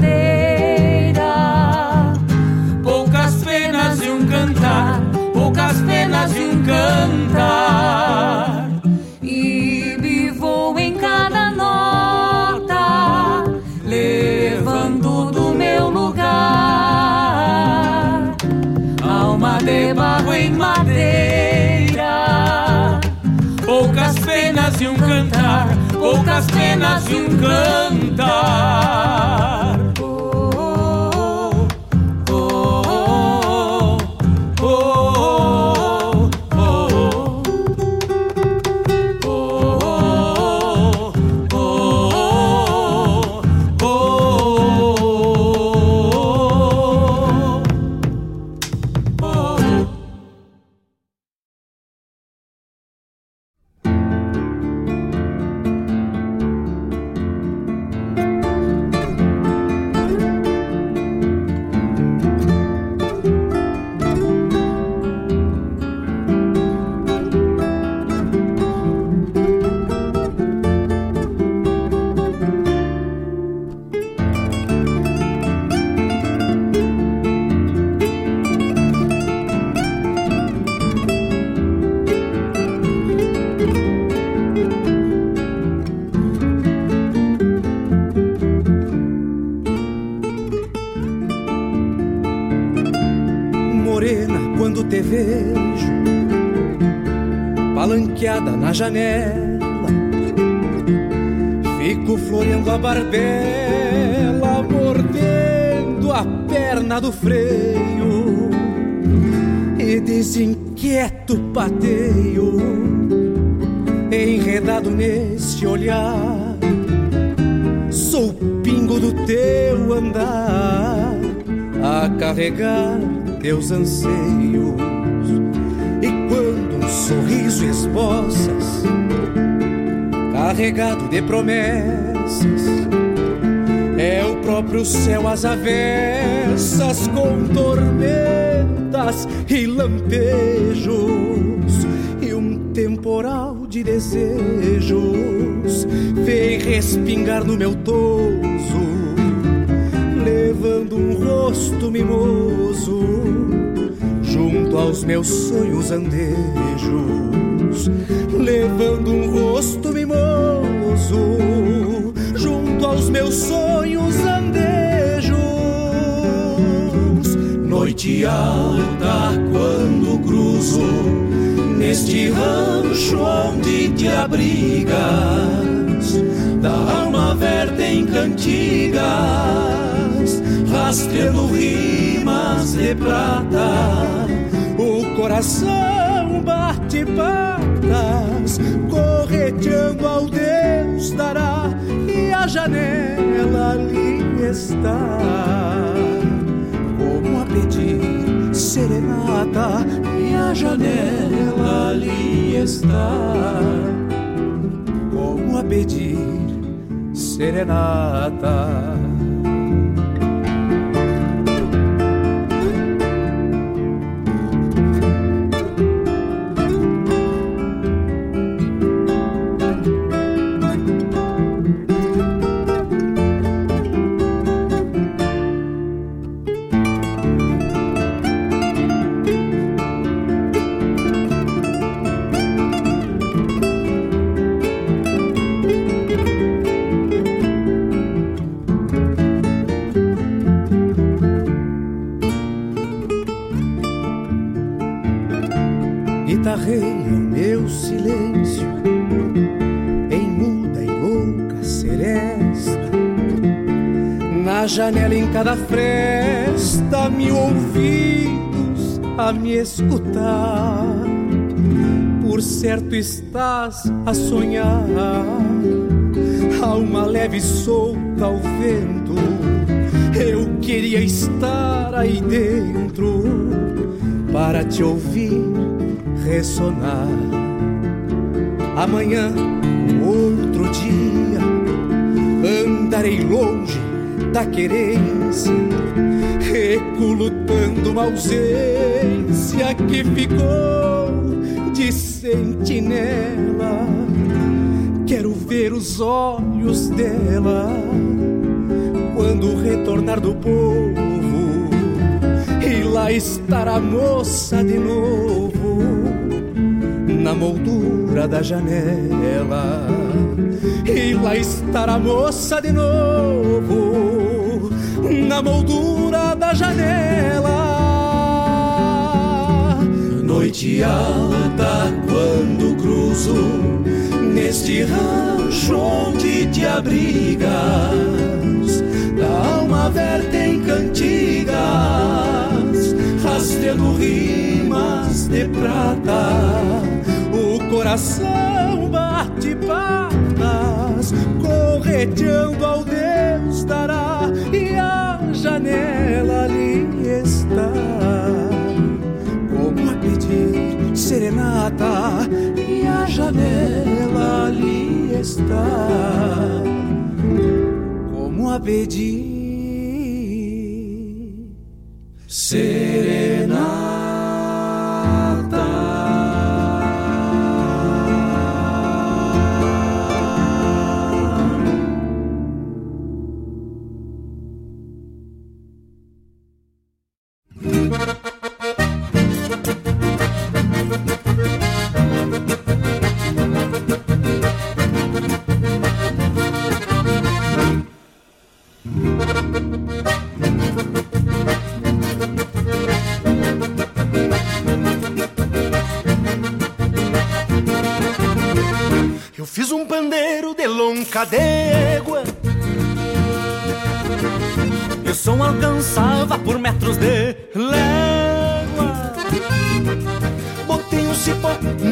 [SPEAKER 11] poucas penas e um cantar.
[SPEAKER 12] Janela, fico floreando a barbela, mordendo a perna do freio e desinquieto pateio, enredado nesse olhar. Sou pingo do teu andar a carregar teus anseios. Sorriso esboças, carregado de promessas, é o próprio céu às avessas com tormentas e lampejos e um temporal de desejos. Vem respingar no meu toso levando um rosto mimoso junto aos meus sonhos andejos, levando um rosto meus sonhos andejos. Noite alta quando cruzo neste rancho onde te abrigas, da alma verde em cantigas, rastreando rimas de prata. O coração bate patas, correteando ao Deus dará, e a janela ali está, como a pedir serenata e a janela ali está, como a pedir serenata. Cada fresta, mil ouvidos a me escutar. Por certo estás a sonhar, alma leve solta ao vento. Eu queria estar aí dentro para te ouvir ressonar. Amanhã, outro dia, andarei longe da querência, recolutando uma ausência que ficou de sentinela. Quero ver os olhos dela quando retornar do povo e lá estar a moça de novo na moldura da janela. E lá estar a moça de novo na moldura da janela. Noite alta quando cruzo neste rancho onde te abrigas, da alma verte em cantigas, rastreando rimas de prata. O coração bate patas, correteando ao janela ali está. Como a pedir serenata e a janela ali está. Como a pedir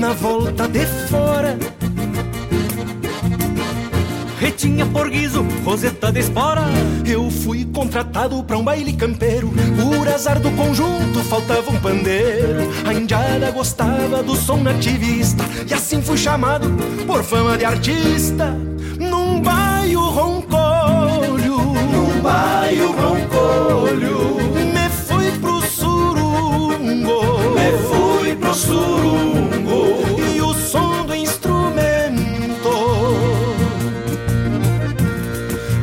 [SPEAKER 12] na volta de fora. Retinha por guiso, roseta de espora. Eu fui contratado pra um baile campeiro. Por azar do conjunto faltava um pandeiro. A indiada gostava do som nativista. E assim fui chamado por fama de artista. Baio roncolho,
[SPEAKER 6] num baio roncolho,
[SPEAKER 12] surungo, e o som do instrumento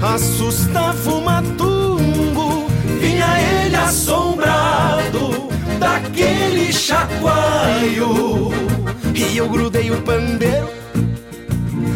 [SPEAKER 12] assustava o matungo,
[SPEAKER 6] vinha ele assombrado daquele chacoalho,
[SPEAKER 12] e eu grudei o pandeiro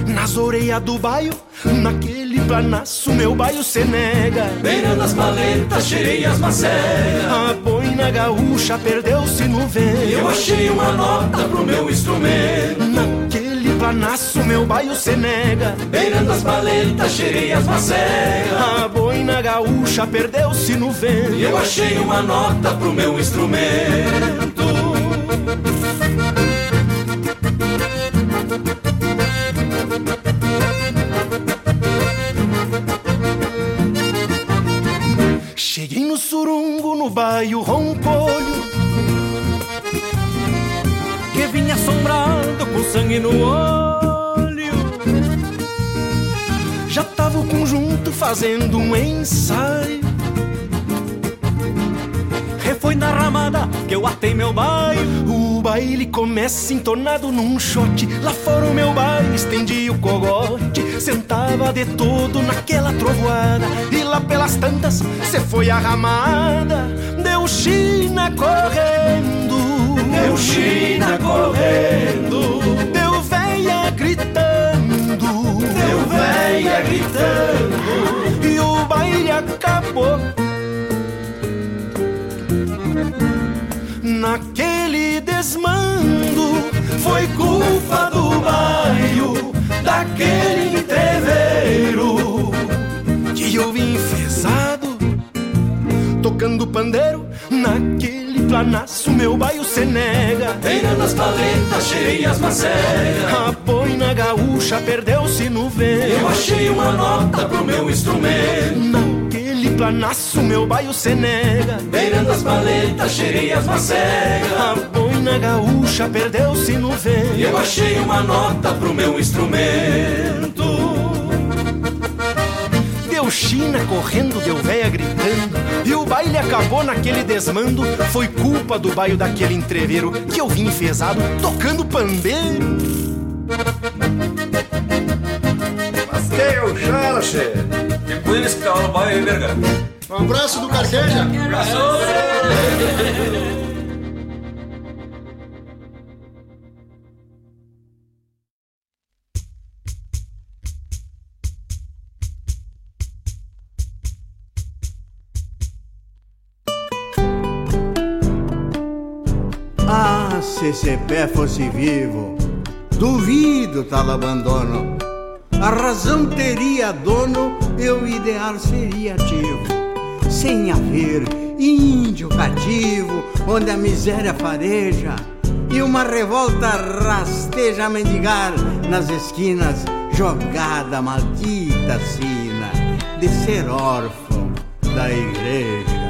[SPEAKER 12] nas orelhas do baio. Naquele planaço meu baio se nega.
[SPEAKER 6] Beirando as maletas, cheirei as macegas.
[SPEAKER 12] A boina
[SPEAKER 6] boina gaúcha perdeu-se no vento.
[SPEAKER 13] Eu achei uma nota pro meu instrumento.
[SPEAKER 6] Naquele planaço meu baio se nega.
[SPEAKER 13] Beirando as paletas, cheirei as macegas.
[SPEAKER 6] A boina gaúcha perdeu-se no vento.
[SPEAKER 13] Eu achei uma nota pro meu instrumento.
[SPEAKER 6] Cheguei no surungo, no baio roncolho Que vinha assombrado com sangue no olho. Já tava o conjunto fazendo um ensaio Refoi na ramada que eu atei meu baio O baile começa entornado num shot. Lá fora o meu baile estendi o cogote. Sentava de todo naquela trovoada. E lá pelas tantas cê foi a ramada. Deu China correndo.
[SPEAKER 13] Deu China correndo.
[SPEAKER 6] Deu véia gritando.
[SPEAKER 13] Deu véia gritando.
[SPEAKER 6] E o baile acabou Naquele desmando
[SPEAKER 13] Foi culpa do baio Daquele entreveiro
[SPEAKER 6] Que eu vim enfesado Tocando pandeiro Naquele planaço meu baio se nega.
[SPEAKER 13] Beirando as paletas, cheirei as macegas.
[SPEAKER 6] A boina gaúcha perdeu-se no vento.
[SPEAKER 13] Eu achei uma nota pro meu instrumento
[SPEAKER 6] planaço meu baio se nega.
[SPEAKER 13] Beirando as paletas, cheirei as macegas.
[SPEAKER 6] A boina gaúcha perdeu-se no vento.
[SPEAKER 13] Eu achei uma nota pro meu instrumento.
[SPEAKER 6] Deu China correndo, deu véia gritando. E o baile acabou naquele desmando. Foi culpa do baio daquele entreveiro Que eu vim enfesado, tocando pandeiro.
[SPEAKER 14] Mas quem é o Chala,
[SPEAKER 15] Depois eles que no bairro, verga.
[SPEAKER 14] Um abraço do Carqueja.
[SPEAKER 15] Abraço!
[SPEAKER 16] Ah, se esse pé fosse vivo, duvido tal abandono. A razão teria dono, e o ideal seria ativo. Sem haver índio cativo, onde a miséria fareja e uma revolta rasteja a mendigar nas esquinas, jogada maldita sina de ser órfão da igreja.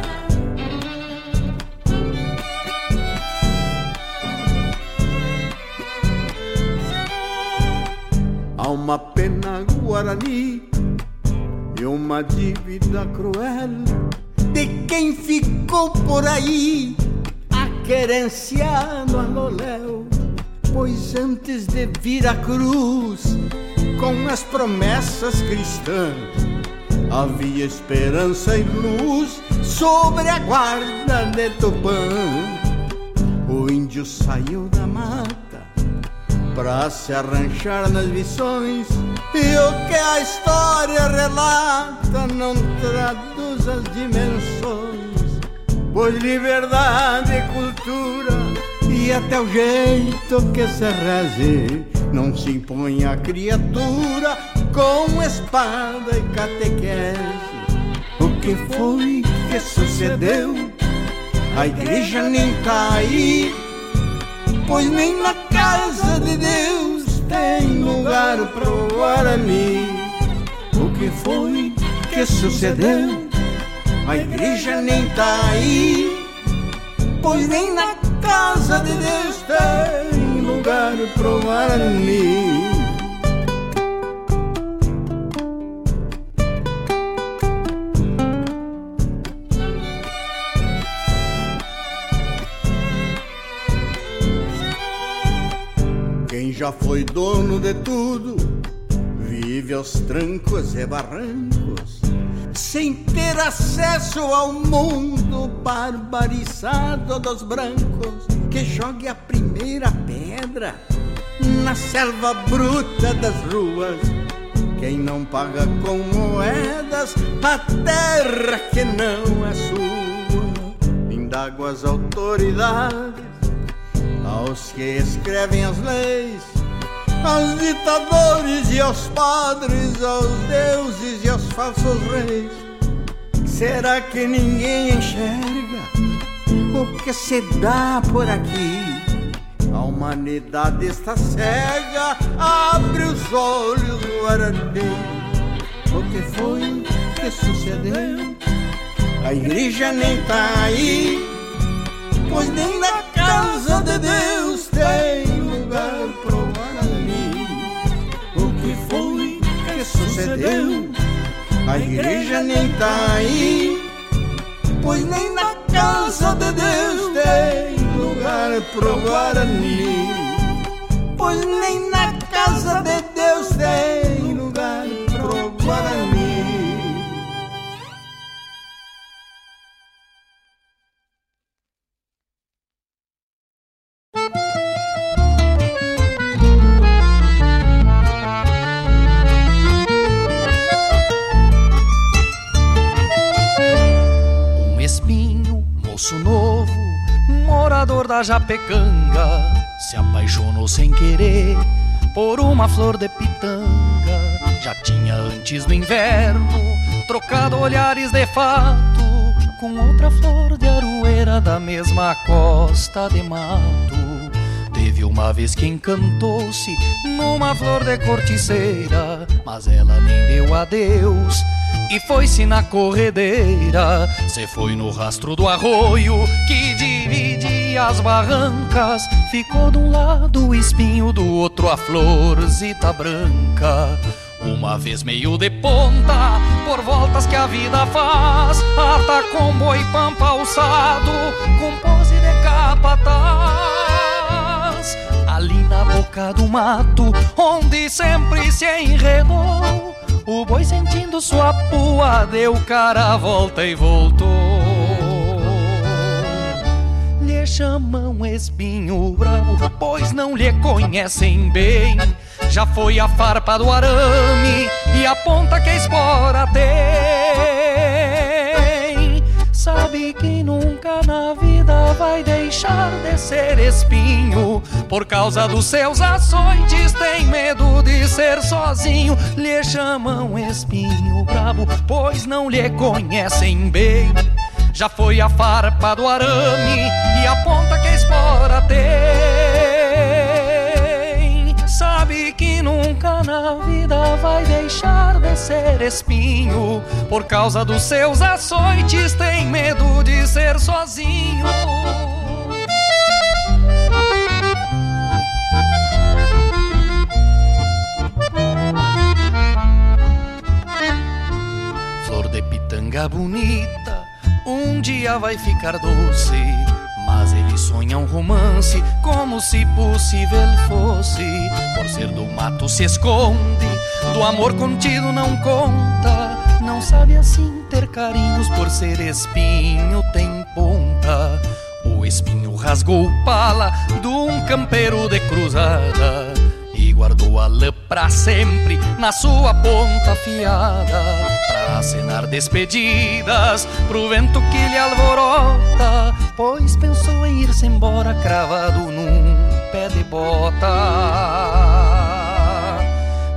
[SPEAKER 16] Uma pena guarani e uma dívida cruel de quem ficou por aí a querenciado a Loléu. Pois antes de vir a cruz, com as promessas cristãs, havia esperança e luz sobre a guarda de Tupã. O índio saiu da mata pra se arranchar nas visões. E o que a história relata não traduz as dimensões pois liberdade e cultura e até o jeito que se reze não se impõe a criatura com espada e catequese. O que foi que sucedeu? A igreja nem tá aí pois nem na casa de Deus tem lugar pro Guarani. O que foi que sucedeu? A igreja nem tá aí, pois nem na casa de Deus tem lugar pro Guarani. Quem já foi dono de tudo vive aos trancos e barrancos, sem ter acesso ao mundo barbarizado dos brancos. Que jogue a primeira pedra na selva bruta das ruas. Quem não paga com moedas a terra que não é sua indago as autoridades, aos que escrevem as leis, aos ditadores e aos padres, aos deuses e aos falsos reis. Será que ninguém enxerga o que se dá por aqui? A humanidade está cega, abre os olhos, Guarani. O que foi que sucedeu? A igreja nem tá aí, pois nem na casa de Deus tem lugar pro Guarani. O que foi que sucedeu? A igreja nem tá aí, pois nem na casa de Deus tem lugar pro Guarani. Pois nem na casa de Deus tem
[SPEAKER 17] da Japecanga se apaixonou sem querer por uma flor de pitanga. Já tinha antes no inverno trocado olhares de fato com outra flor de aroeira da mesma costa de mato. Teve uma vez que encantou-se numa flor de corticeira, mas ela nem deu adeus e foi-se na corredeira. Se foi no rastro do arroio que divide as barrancas. Ficou de um lado o espinho, do outro a florzita branca. Uma vez meio de ponta, por voltas que a vida faz, ata com boi pampa alçado, com pose de capataz. Na boca do mato, onde sempre se enredou o boi sentindo sua pua deu cara a volta e voltou. Lhe chamam espinho bravo, pois não lhe conhecem bem. Já foi a farpa do arame e a ponta que a espora tem. Sabe que nunca na vida vai deixar de ser espinho por causa dos seus açoites, tem medo de ser sozinho. Lhe chamam espinho brabo, pois não lhe conhecem bem. Já foi a farpa do arame e a ponta que a espora tem. Que nunca na vida vai deixar de ser espinho. Por causa dos seus açoites, tem medo de ser sozinho. pitanga bonita um dia vai ficar doce. Mas ele sonha um romance como se possível fosse. Por ser do mato se esconde, do amor contido não conta. Não sabe assim ter carinhos por ser espinho tem ponta. O espinho rasgou pala de um campeiro de cruzada guardou a lã pra sempre na sua ponta afiada pra acenar despedidas pro vento que lhe alvorota pois pensou em ir-se embora cravado num pé de bota.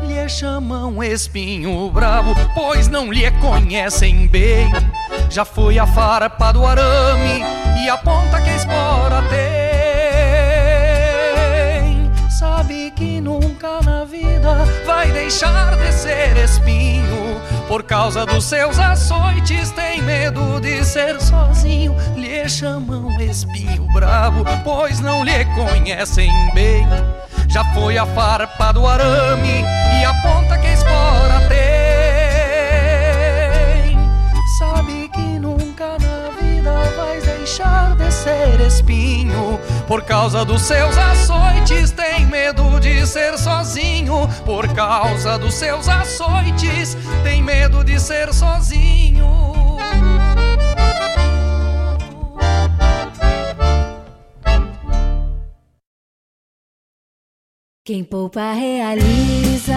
[SPEAKER 17] Lhe chamam espinho bravo pois não lhe conhecem bem. Já foi a farpa do arame e a ponta que a espora tem sabe que nunca na vida vai deixar de ser espinho. Por causa dos seus açoites, tem medo de ser sozinho. Lhe chamam espinho bravo, pois não lhe conhecem bem. Já foi a farpa do arame e a ponta que a espora tem. Sabe que nunca na vida vai deixar de ser espinho por causa dos seus açoites, tem medo de ser sozinho. Por causa dos seus açoites, tem medo de ser sozinho.
[SPEAKER 7] Quem poupa realiza,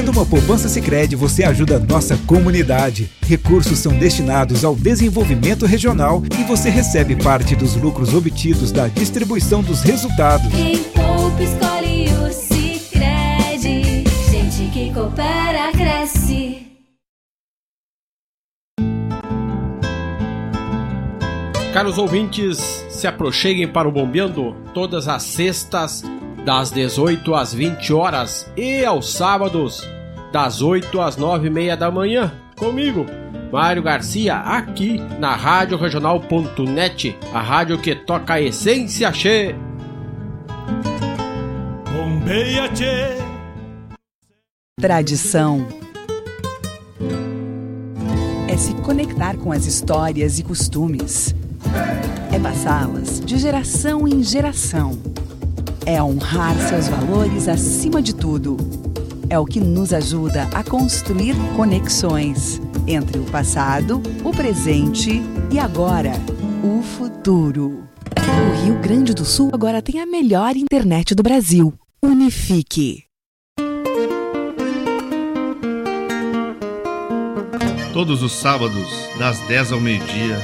[SPEAKER 18] Fazendo uma poupança Sicredi, você ajuda a nossa comunidade. Recursos são destinados ao desenvolvimento regional e você recebe parte dos lucros obtidos da distribuição dos resultados.
[SPEAKER 19] Quem poupa escolhe o Sicredi. Gente que coopera cresce.
[SPEAKER 20] Caros ouvintes, se aproxeguem para o Bombeando todas as sextas das 18 às 20 horas e aos sábados, das 8 às 9 e meia da manhã, comigo, Mário Garcia, aqui na Rádio Regional.net, a rádio que toca a essência che.
[SPEAKER 21] Bombeia che.
[SPEAKER 22] Tradição é se conectar com as histórias e costumes. É passá-las de geração em geração é honrar seus valores acima de tudo. É o que nos ajuda a construir conexões entre o passado, o presente e agora, o futuro. O Rio Grande do Sul agora tem a melhor internet do Brasil. Unifique.
[SPEAKER 23] Todos os sábados, das 10 ao meio-dia,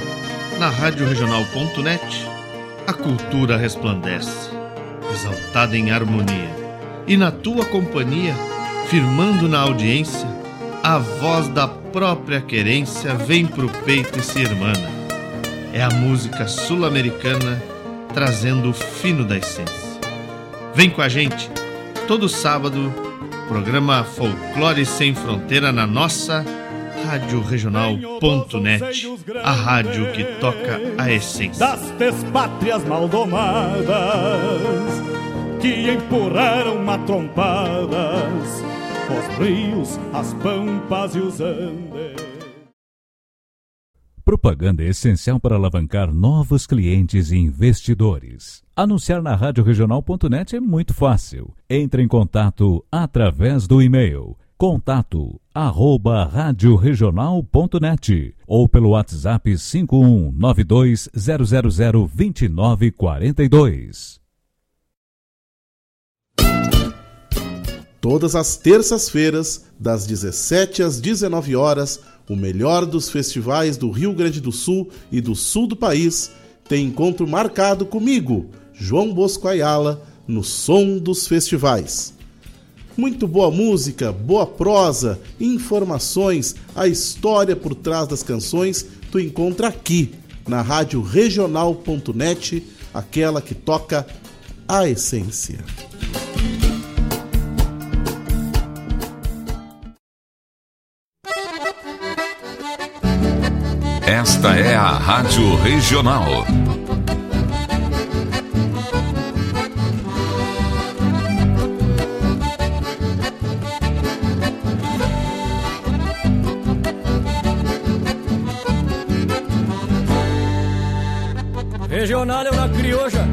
[SPEAKER 23] na Rádio a cultura resplandece exaltada em harmonia, e na tua companhia, firmando na audiência, a voz da própria querência vem pro peito e se irmana. É a música sul-americana trazendo o fino da essência. Vem com a gente, todo sábado, programa Folclore Sem Fronteira na nossa Rádio Regional.net, a rádio que toca a essência.
[SPEAKER 21] Das pátrias maldomadas que empurraram matrompadas os rios, as pampas e os andes.
[SPEAKER 1] Propaganda é essencial para alavancar novos clientes e investidores. Anunciar na radioregional.net é muito fácil. Entre em contato através do e-mail contato arroba radioregional.net ou pelo WhatsApp 51920002942.
[SPEAKER 24] Todas as terças-feiras, das 17 às 19 horas, o melhor dos festivais do Rio Grande do Sul e do sul do país tem encontro marcado comigo, João Bosco Ayala, no Som dos Festivais. Muito boa música, boa prosa, informações, a história por trás das canções, tu encontra aqui na rádio regional.net, aquela que toca a essência.
[SPEAKER 1] Esta é a Rádio Regional.
[SPEAKER 9] Regional é uma crioja,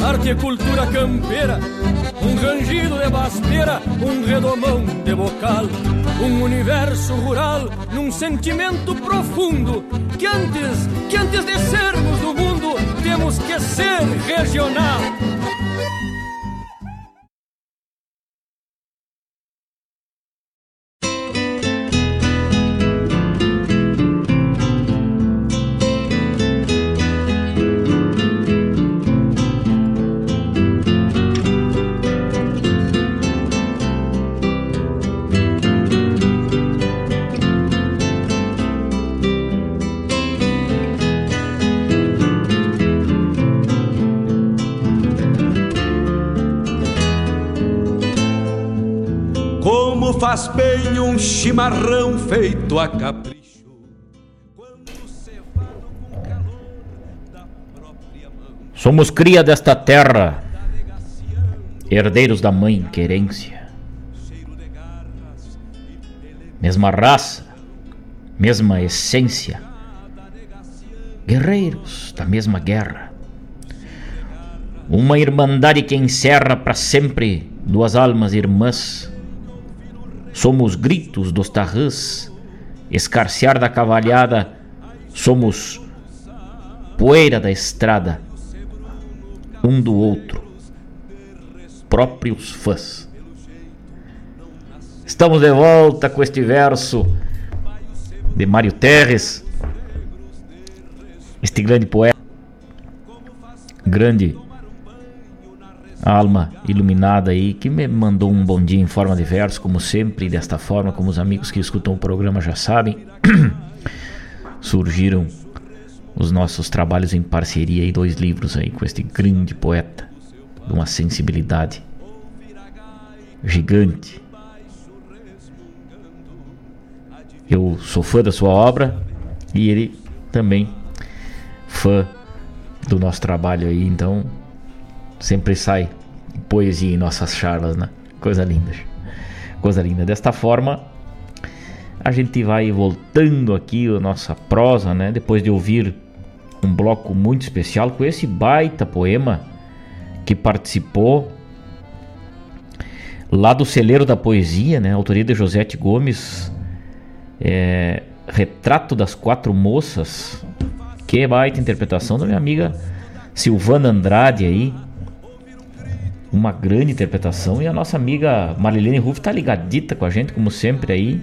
[SPEAKER 9] arte e cultura campeira, um rangido de basteira, um redomão de bocal, um universo rural num sentimento profundo que antes, que antes de sermos do mundo, temos que ser regional.
[SPEAKER 2] Faz bem um chimarrão feito a capricho.
[SPEAKER 3] Somos cria desta terra, herdeiros da mãe querência. Mesma raça, mesma essência, guerreiros da mesma guerra. Uma irmandade que encerra para sempre duas almas irmãs somos gritos dos tarrãs, escarcear da cavalhada, somos poeira da estrada, um do outro, próprios fãs. Estamos de volta com este verso de Mário Terres, este grande poeta, grande alma iluminada aí, que me mandou um bom dia em forma de verso, como sempre, desta forma, como os amigos que escutam o programa já sabem, surgiram os nossos trabalhos em parceria e dois livros aí com este grande poeta, de uma sensibilidade gigante. Eu sou fã da sua obra e ele também fã do nosso trabalho aí, então sempre sai poesia em nossas charlas, né? Coisa linda. Coisa linda. Desta forma, a gente vai voltando aqui a nossa prosa, né? Depois de ouvir um bloco muito especial com esse baita poema que participou lá do Celeiro da Poesia, né? Autoria de Josete Gomes. É, Retrato das Quatro Moças. Que baita interpretação da minha amiga Silvana Andrade aí. Uma grande interpretação. E a nossa amiga Marilene Ruff tá ligadita com a gente, como sempre aí.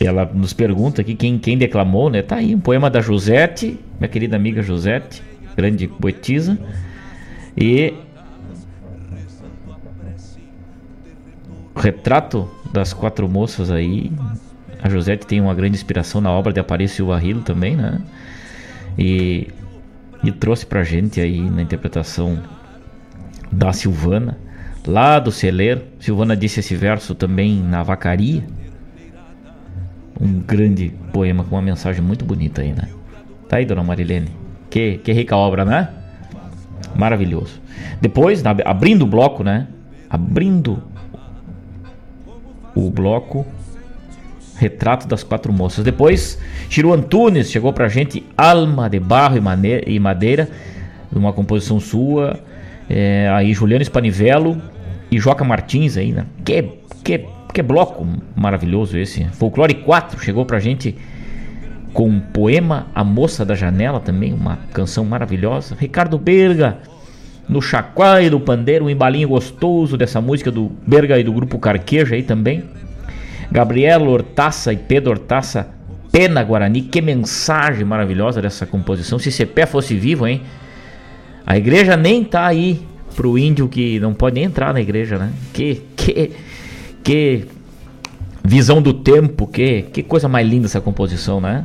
[SPEAKER 3] Ela nos pergunta aqui quem, quem declamou, né? Tá aí um poema da Josete, minha querida amiga Josete, grande poetisa. E retrato das quatro moças aí. A Josete tem uma grande inspiração na obra de Apareço Silva Rilo também, né? E, e trouxe pra gente aí na interpretação da Silvana, lá do celeiro. Silvana disse esse verso também na vacaria. Um grande poema com uma mensagem muito bonita aí, né? Tá aí, dona Marilene. Que, que rica obra, né? Maravilhoso. Depois, abrindo o bloco, né? Abrindo o bloco Retrato das Quatro Moças. Depois, Chiru Antunes chegou pra gente Alma de Barro e Madeira, uma composição sua. É, aí Juliano Spanivello e Joca Martins aí, né? Que, que, que bloco maravilhoso esse. Folclore 4 chegou pra gente com o poema A Moça da Janela também, uma canção maravilhosa. Ricardo Berga no chacoalho do pandeiro, um embalinho gostoso dessa música do Berga e do grupo Carqueja aí também. Gabriela Hortaça e Pedro Hortaça, Pena Guarani, que mensagem maravilhosa dessa composição. Se Cepé fosse vivo, hein? A igreja nem tá aí pro índio que não pode nem entrar na igreja, né? Que, que, que visão do tempo, que, que coisa mais linda essa composição, né?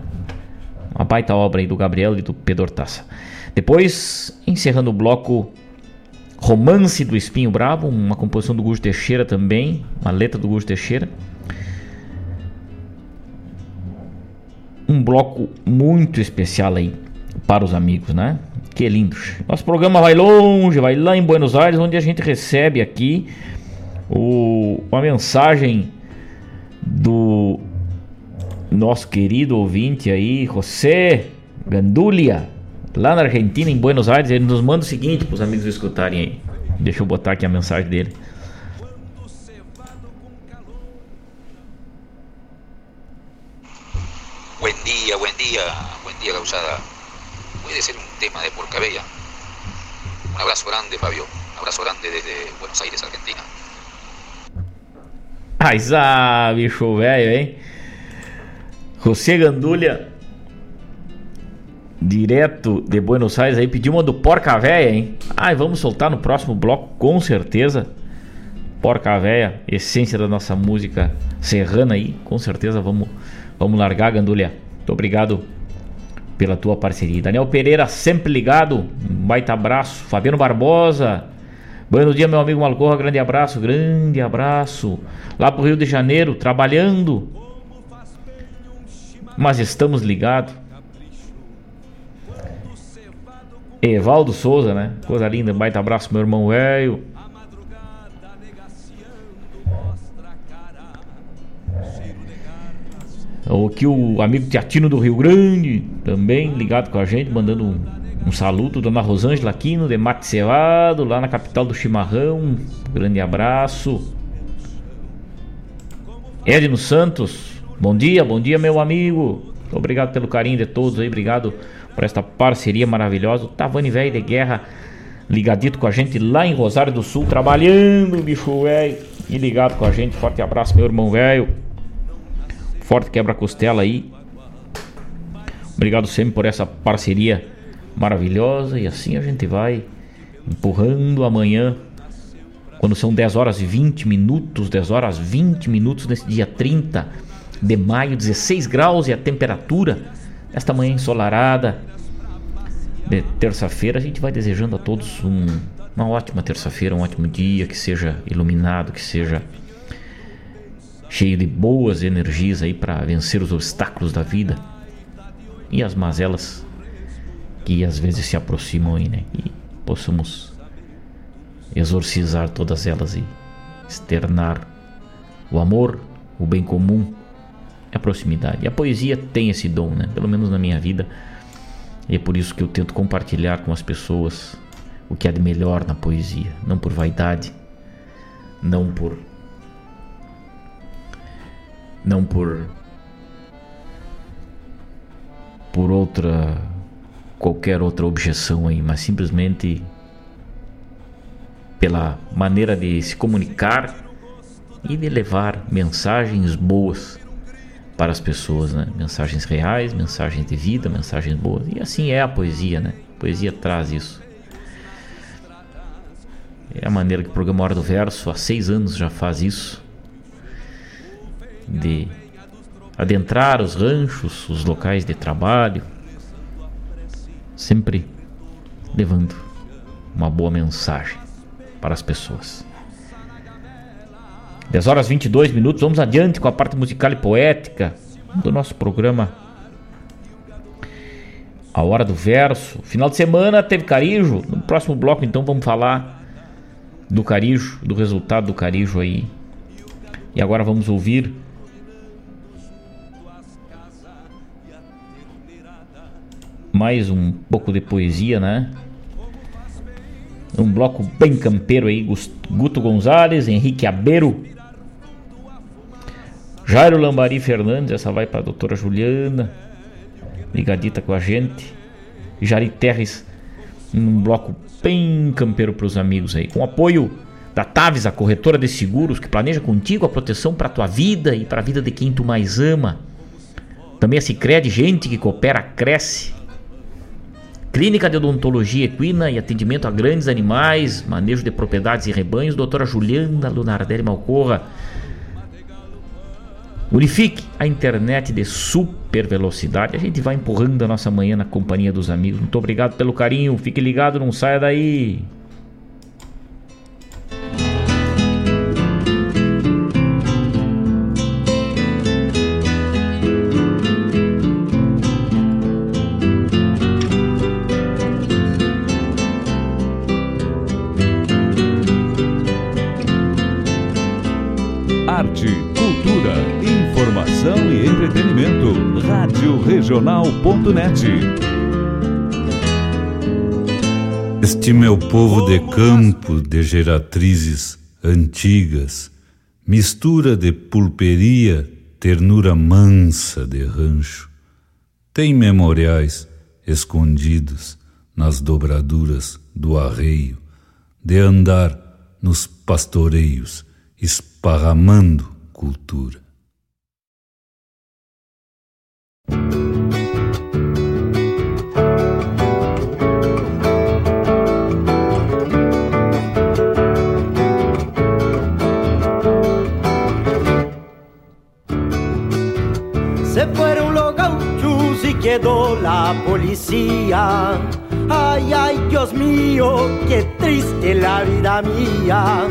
[SPEAKER 3] Uma baita obra aí do Gabriel e do Pedro Hortaça. Depois, encerrando o bloco Romance do Espinho Bravo, uma composição do Gusto Teixeira também, uma letra do Gusto Teixeira. Bloco muito especial aí para os amigos, né? Que lindo. Nosso programa vai longe, vai lá em Buenos Aires, onde a gente recebe aqui o, uma mensagem do nosso querido ouvinte aí, José Gandulia lá na Argentina, em Buenos Aires, ele nos manda o seguinte para os amigos escutarem aí. Deixa eu botar aqui a mensagem dele.
[SPEAKER 25] Causada. Puede ser un tema de Porcabella. Un abrazo grande, Fabio. Un abrazo grande desde Buenos Aires, Argentina.
[SPEAKER 3] Ai, ah, bicho velho, hein? José Gandulha direto de Buenos Aires aí, pediu uma do Porca Véia, hein? Ai, vamos soltar no próximo bloco, com certeza. Porca Véia, essência da nossa música serrana aí, com certeza vamos, vamos largar, Gandulha. Muito obrigado pela tua parceria. Daniel Pereira, sempre ligado, um baita abraço. Fabiano Barbosa, bom dia, meu amigo Malcorra, grande abraço, grande abraço. Lá pro Rio de Janeiro, trabalhando, mas estamos ligados. Evaldo Souza, né? Coisa linda, baita abraço, meu irmão velho. Aqui o amigo Teatino do Rio Grande, também ligado com a gente, mandando um, um. Dona Rosângela Aquino, de Mate Cevado, lá na capital do Chimarrão. Grande abraço. Edno Santos, bom dia, bom dia, meu amigo. Obrigado pelo carinho de todos aí, obrigado por esta parceria maravilhosa. O Tavani Velho de Guerra ligadito com a gente lá em Rosário do Sul, trabalhando, bicho velho. E ligado com a gente. Forte abraço, meu irmão velho. Forte quebra-costela aí. Obrigado sempre por essa parceria maravilhosa. E assim a gente vai empurrando amanhã. Quando são 10 horas e 20 minutos, 10 horas 20 minutos nesse dia 30 de maio, 16 graus e a temperatura esta manhã ensolarada de terça-feira. A gente vai desejando a todos um, uma ótima terça-feira, um ótimo dia, que seja iluminado, que seja cheio de boas energias aí para vencer os obstáculos da vida e as mazelas que às vezes se aproximam aí, né? E possamos exorcizar todas elas e externar o amor, o bem comum a proximidade. E a poesia tem esse dom, né? Pelo menos na minha vida. E é por isso que eu tento compartilhar com as pessoas o que há de melhor na poesia, não por vaidade, não por não por por outra qualquer outra objeção aí, mas simplesmente pela maneira de se comunicar e de levar mensagens boas para as pessoas, né? Mensagens reais, mensagens de vida, mensagens boas. E assim é a poesia, né? A poesia traz isso. É a maneira que o programa Hora do Verso há seis anos já faz isso. De adentrar os ranchos, os locais de trabalho, sempre levando uma boa mensagem para as pessoas. 10 horas 22 minutos, vamos adiante com a parte musical e poética do nosso programa A Hora do Verso. Final de semana teve Carijo, no próximo bloco então vamos falar do Carijo, do resultado do Carijo aí. E agora vamos ouvir mais um pouco de poesia, né? Um bloco bem campeiro aí, Guto Gonzalez, Henrique Abeiro, Jairo Lambari Fernandes, essa vai para a doutora Juliana, ligadita com a gente. Jari Terres, um bloco bem campeiro para os amigos aí. Com apoio da Taves, a corretora de seguros, que planeja contigo a proteção para a tua vida e para a vida de quem tu mais ama. Também a Cicred, gente que coopera, cresce. Clínica de Odontologia Equina e atendimento a grandes animais, manejo de propriedades e rebanhos, doutora Juliana Lunardelli Malcorra. Unifique a internet de super velocidade. A gente vai empurrando a nossa manhã na companhia dos amigos. Muito obrigado pelo carinho. Fique ligado, não saia daí.
[SPEAKER 1] regional.net.
[SPEAKER 26] Este meu povo de campo, de geratrizes antigas, mistura de pulperia, ternura mansa de rancho, tem memoriais escondidos nas dobraduras do arreio, de andar nos pastoreios, esparramando cultura.
[SPEAKER 27] Quedó la policía. Ay, ay, Dios mío, qué triste la vida mía.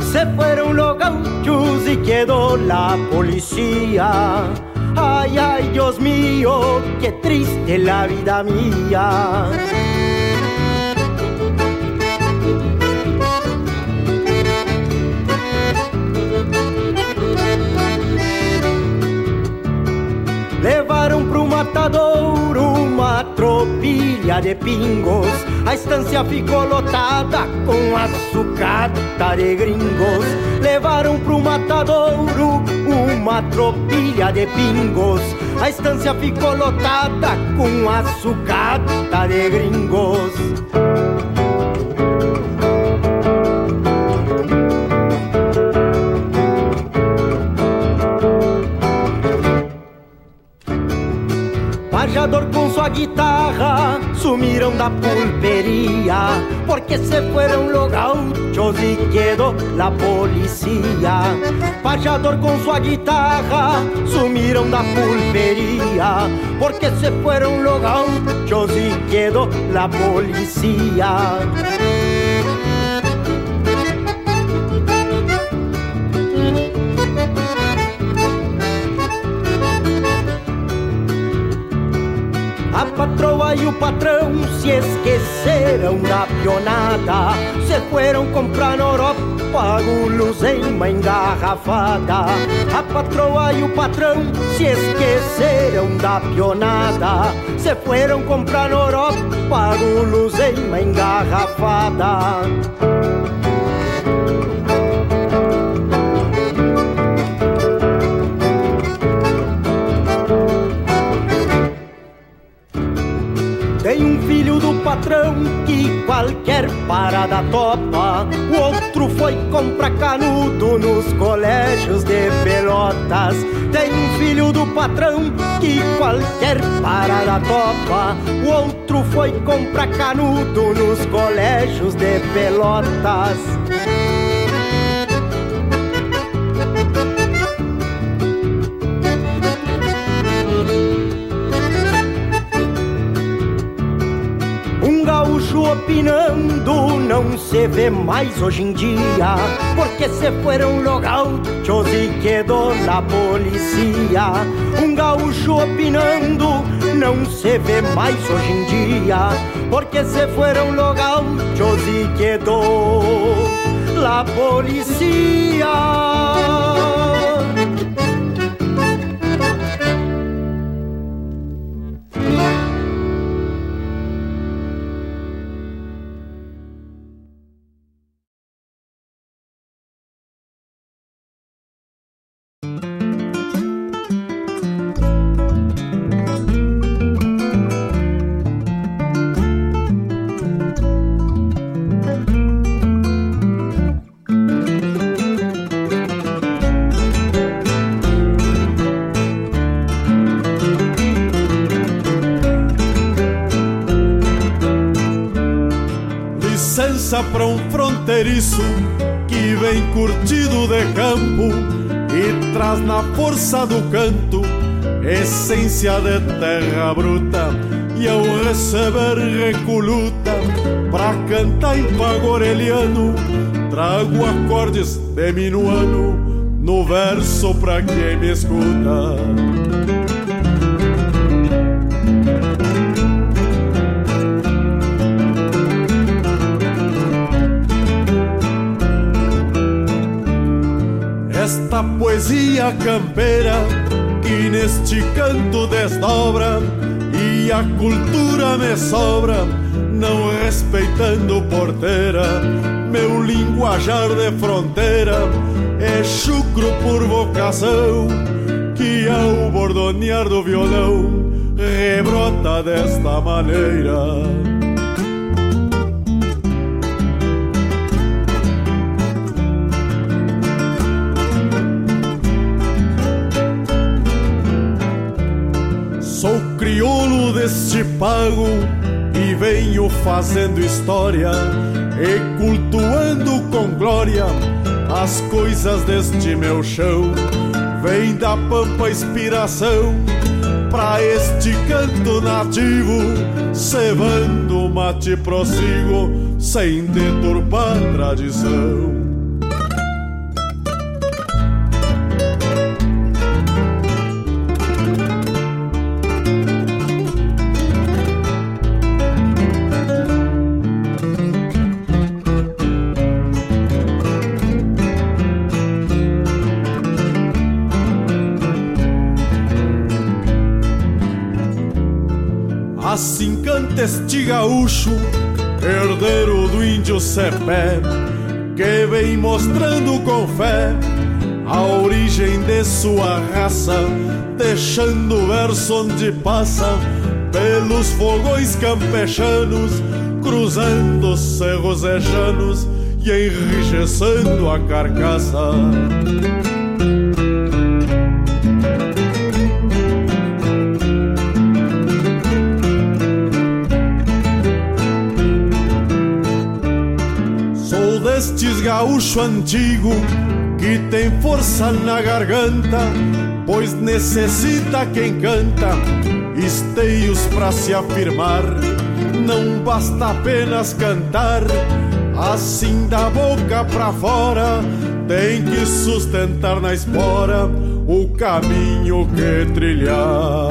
[SPEAKER 27] Se fueron los gauchos y quedó la policía. Ay, ay, Dios mío, qué triste la vida mía. Pro matadouro uma tropilha de pingos. A estância ficou lotada com açucata de gringos. Levaram pro matadouro uma tropilha de pingos. A estância ficou lotada com açucata de gringos. Guitarra sumiram da pulpería, porque se fueron los gauchos y quedó la policía. Payador con su guitarra sumiram da pulpería, porque se fueron los gauchos y quedó la policía. Patroa e o patrão se esqueceram da pionada. Se foram comprar na Europa uma engarrafada. A patroa e o patrão se esqueceram da pionada. Se foram comprar na Europa uma engarrafada filho do patrão que qualquer parada topa. O outro foi comprar canudo nos colégios de Pelotas. Tem um filho do patrão que qualquer parada topa. O outro foi comprar canudo nos colégios de Pelotas. Se vê mais hoje em dia Porque se fueron los gauchos e quedou la policía Um gaúcho opinando não se vê mais hoje em dia Porque se fueron los gauchos e quedou la policía
[SPEAKER 28] fronteiriço que vem curtido de campo e traz na força do canto essência de terra bruta e ao receber recoluta pra cantar em pagoreliano trago acordes de minuano no verso pra quem me escuta. Esta poesia campeira que neste canto desdobra e a cultura me sobra, não respeitando porteira, meu linguajar de fronteira é chucro por vocação, que ao bordonear do violão rebrota desta maneira. Deste pago e venho fazendo história e cultuando com glória as coisas deste meu chão. Vem da pampa inspiração pra este canto nativo, cevando mate prossigo sem deturpar tradição. Gaúcho, herdeiro do índio Cepé, que vem mostrando com fé a origem de sua raça, deixando o verso onde passa pelos fogões campechanos, cruzando cerros e llanos e enrijecendo a carcaça.
[SPEAKER 21] Gaúcho antigo que tem força na garganta, pois necessita quem canta esteios para se afirmar. Não basta apenas cantar, assim da boca pra fora, tem que sustentar na espora o caminho que trilhar.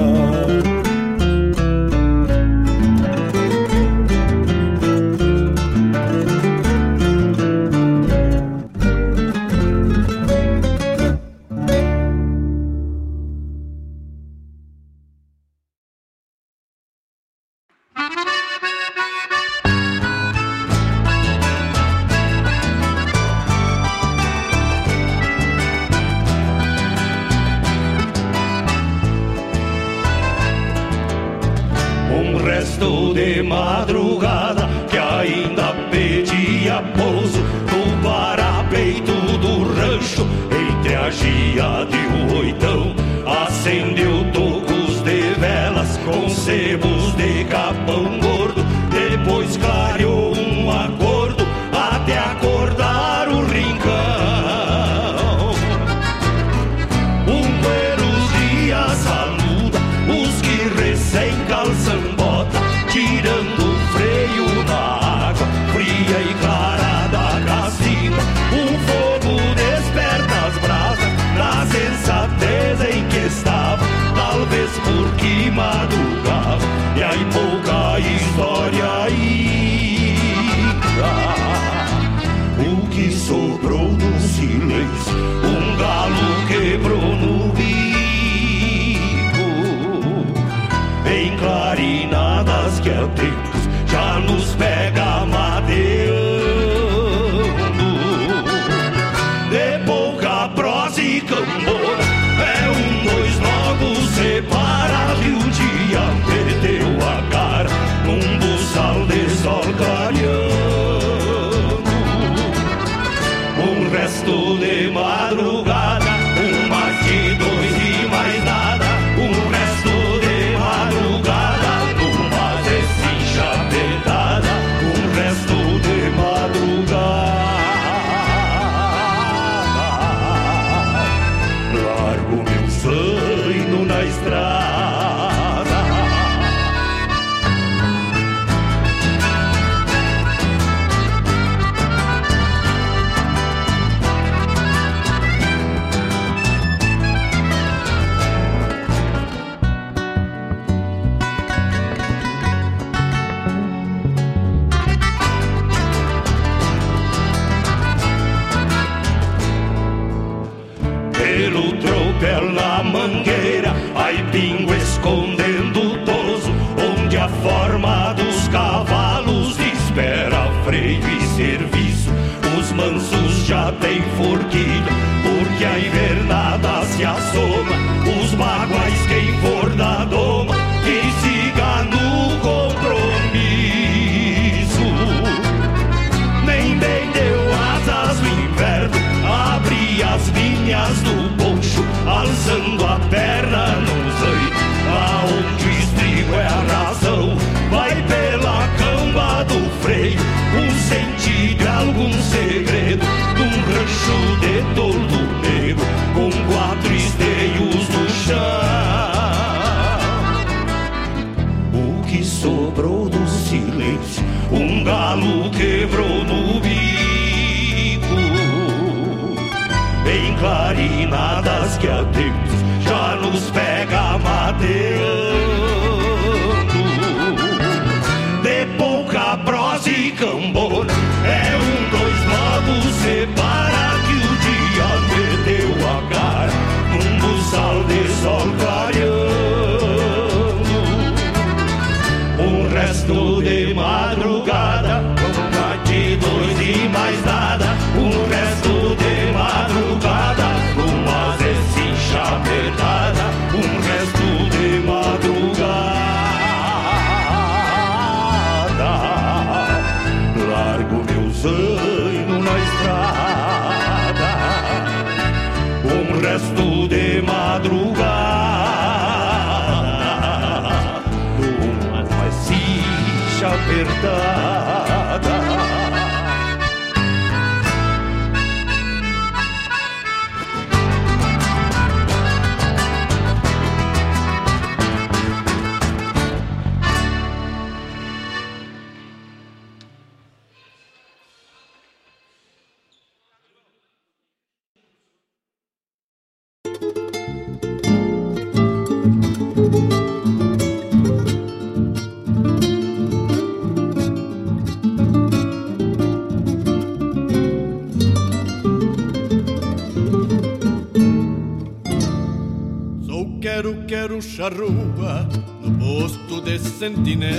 [SPEAKER 28] Charrua no posto de sentinela.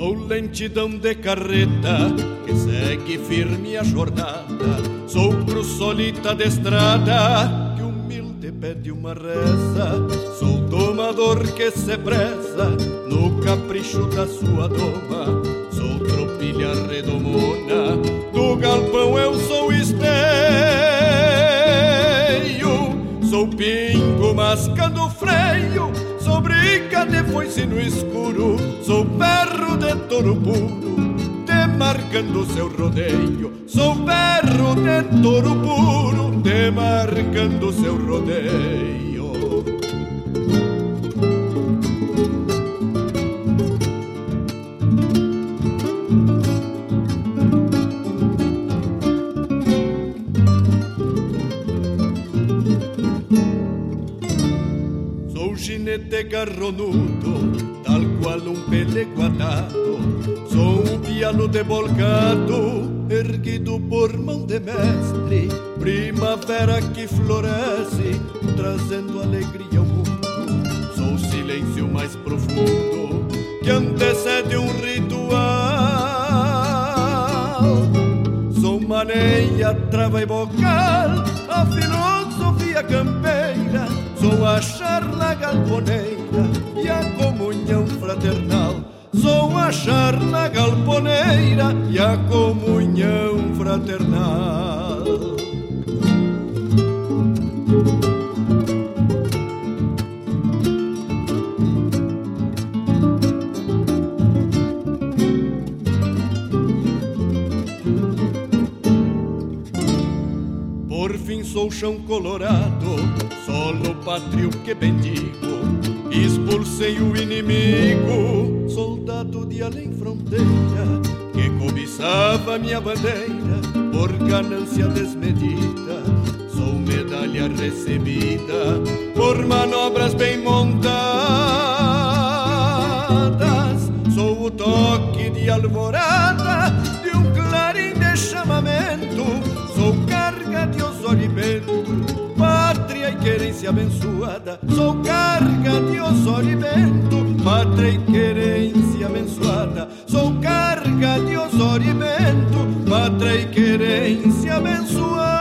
[SPEAKER 28] Sou lentidão de carreta que segue firme a jornada. Sou cruz solita de estrada que humilde pede uma reza. Sou domador que se preza no capricho da sua doma. Sou tropilha redomona do galpão, eu sou esteio. Sou pingo mascando freio Briga de foice no escuro Sou perro de touro puro Demarcando seu rodeio. Sou perro de touro puro Demarcando seu rodeio Sou ginete garronudo, tal qual um pelego atado. Sou um piano debolcado, erguido por mão de mestre. Primavera que floresce, trazendo alegria ao mundo. Sou o silêncio mais profundo, que antecede um ritual. Sou maneia, trava e bocal, a filosofia campeira. Sou a charla galponeira e a comunhão fraternal. Sou a charla galponeira e a comunhão fraternal. Sou chão colorado, solo pátrio que bendigo. Expulsei o inimigo, soldado de além fronteira, que cobiçava minha bandeira por ganância desmedida. Sou medalha recebida por manobras bem montadas. Sou o toque de alvorada querência abençoada. Sou carga de Osório e Bento, pátria e querência abençoada. Sou carga de Osório e Bento, pátria e querência abençoada.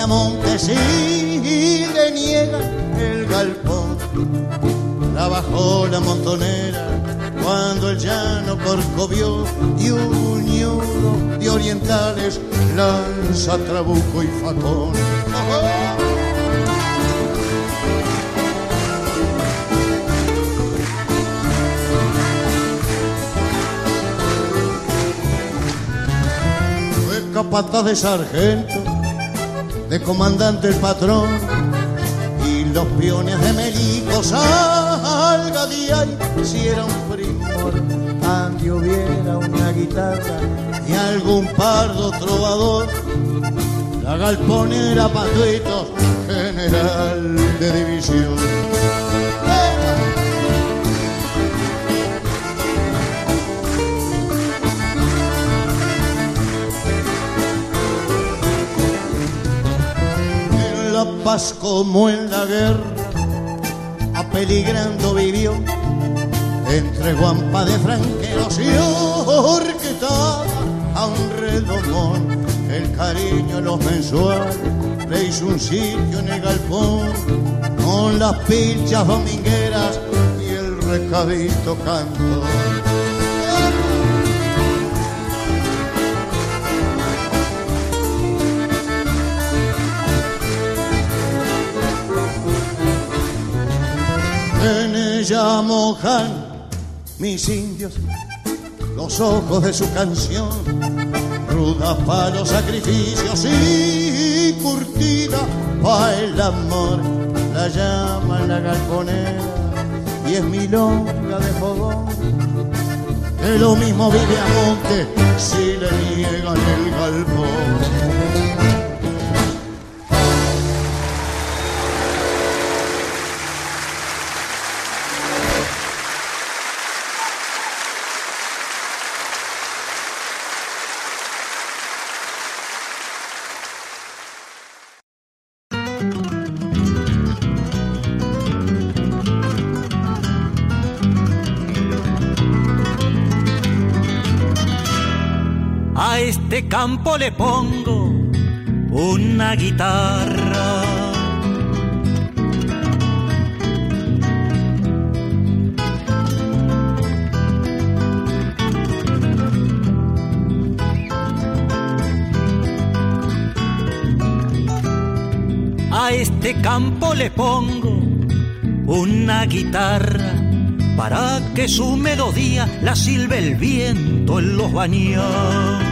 [SPEAKER 29] Mismo vive a Montes y le niega el galpón. La la montonera cuando el llano corcovió y un ñudo de orientales lanza trabuco y facón. Fue capataz de sargento, de comandante el patrón, y los peones de Melico salga de ahí si un primor, ande hubiera una guitarra y algún pardo trovador, la galponera patuitos, general de división. Paz como en la guerra, apeligrando vivió entre guampa de franqueros y orquetaba a un redomón. El cariño los mensuales le hizo un sitio en el galpón con las pinchas domingueras y el recadito canto. En ella mojan mis indios los ojos de su canción, ruda para los sacrificios y curtida para el amor. La llama la galponera y es milonga de fogón. Que lo mismo vive a monte si le niegan el galpón.
[SPEAKER 30] Campo le pongo una guitarra. A este campo le pongo una guitarra para que su melodía la silbe el viento en los baños.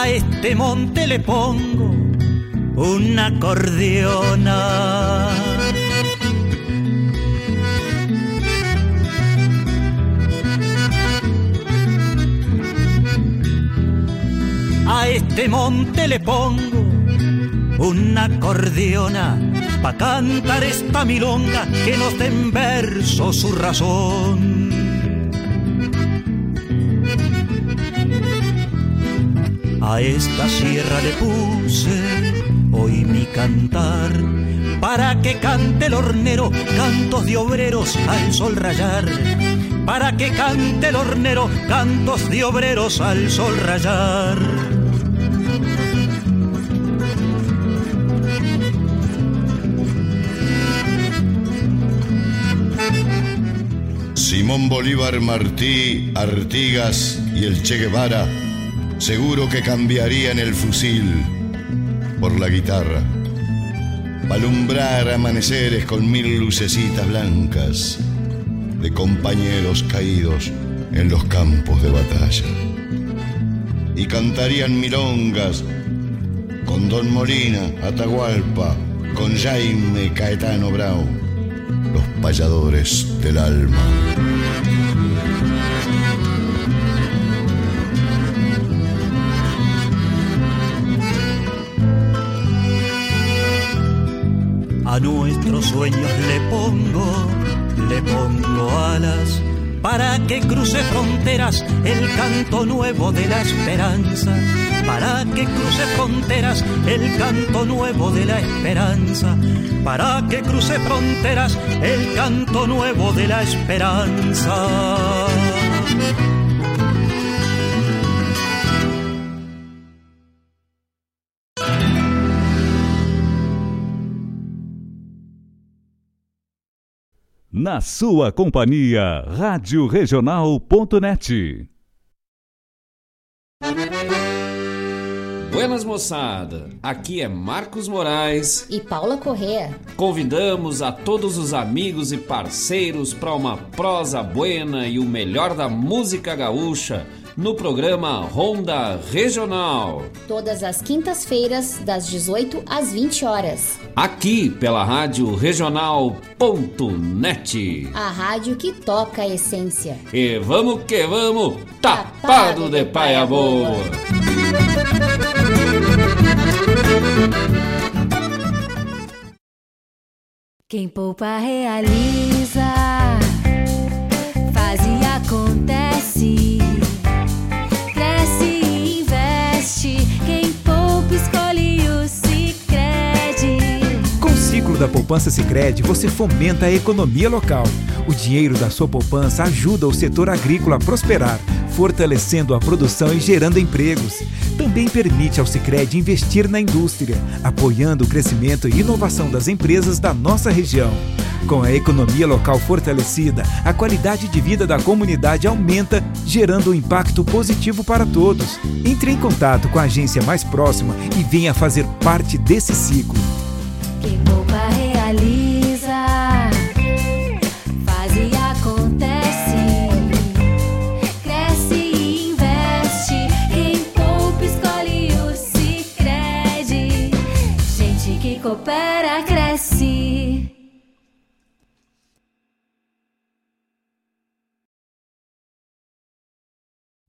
[SPEAKER 30] A este monte le pongo una acordeona. A este monte le pongo una acordeona pa' cantar esta milonga que nos den en verso su razón. A esta sierra le puse hoy mi cantar para que cante el hornero cantos de obreros al sol rayar. Para que cante el hornero cantos de obreros al sol rayar.
[SPEAKER 31] Simón Bolívar Martí, Artigas y el Che Guevara seguro que cambiarían el fusil por la guitarra. Para alumbrar amaneceres con mil lucecitas blancas de compañeros caídos en los campos de batalla. Y cantarían milongas con Don Molina, Atahualpa, con Jaime Caetano Brau, los payadores del alma.
[SPEAKER 30] A nuestros sueños le pongo, le pongo alas para que cruce fronteras el canto nuevo de la esperanza. Para que cruce fronteras el canto nuevo de la esperanza. Para que cruce fronteras el canto nuevo de la esperanza.
[SPEAKER 1] Na sua companhia, Rádio Regional.net.
[SPEAKER 32] Buenas moçada, aqui é Marcos Moraes
[SPEAKER 33] e Paula Correa.
[SPEAKER 32] Convidamos a todos os amigos e parceiros para uma prosa buena e o melhor da música gaúcha no programa Ronda Regional.
[SPEAKER 33] Todas as quintas-feiras, das 18 às 20 horas.
[SPEAKER 32] Aqui pela Rádio Regional.net.
[SPEAKER 33] A rádio que toca a essência.
[SPEAKER 32] E vamos que vamos, tapado, tapado de paia boa.
[SPEAKER 7] Quem poupa realiza,
[SPEAKER 34] da poupança Sicredi, você fomenta a economia local. O dinheiro da sua poupança ajuda o setor agrícola a prosperar, fortalecendo a produção e gerando empregos. Também permite ao Sicredi investir na indústria, apoiando o crescimento e inovação das empresas da nossa região. Com a economia local fortalecida, a qualidade de vida da comunidade aumenta, gerando um impacto positivo para todos. Entre em contato com a agência mais próxima e venha fazer parte desse ciclo.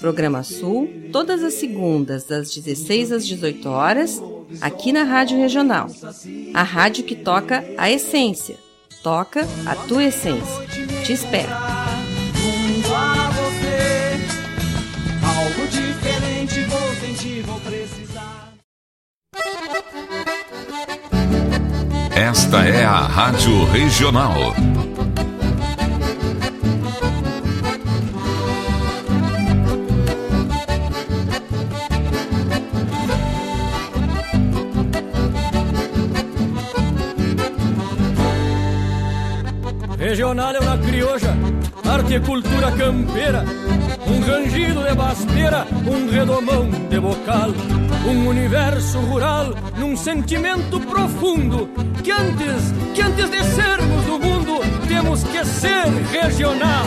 [SPEAKER 35] Programa Sul, todas as segundas, das 16 às 18 horas, aqui na Rádio Regional. A rádio que toca a essência. Toca a tua essência. Te espero.
[SPEAKER 1] Esta é a Rádio Regional.
[SPEAKER 9] Regional é uma crioja, arte e cultura campeira, um rangido de baspeira, um redomão de bocal, um universo rural num sentimento profundo que antes, que antes de sermos do mundo, temos que ser regional.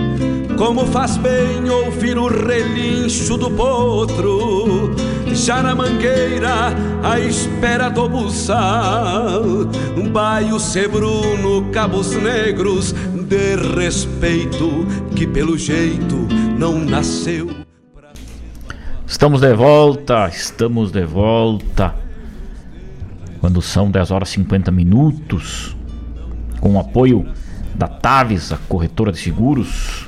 [SPEAKER 2] Como faz bem ouvir o relincho do potro, já na mangueira, à espera do buçal. Um baio sebruno, cabos negros, de respeito, que pelo jeito não nasceu.
[SPEAKER 3] Estamos de volta, estamos de volta. Quando são 10 horas e 50 minutos, com o apoio da Taves, a corretora de seguros.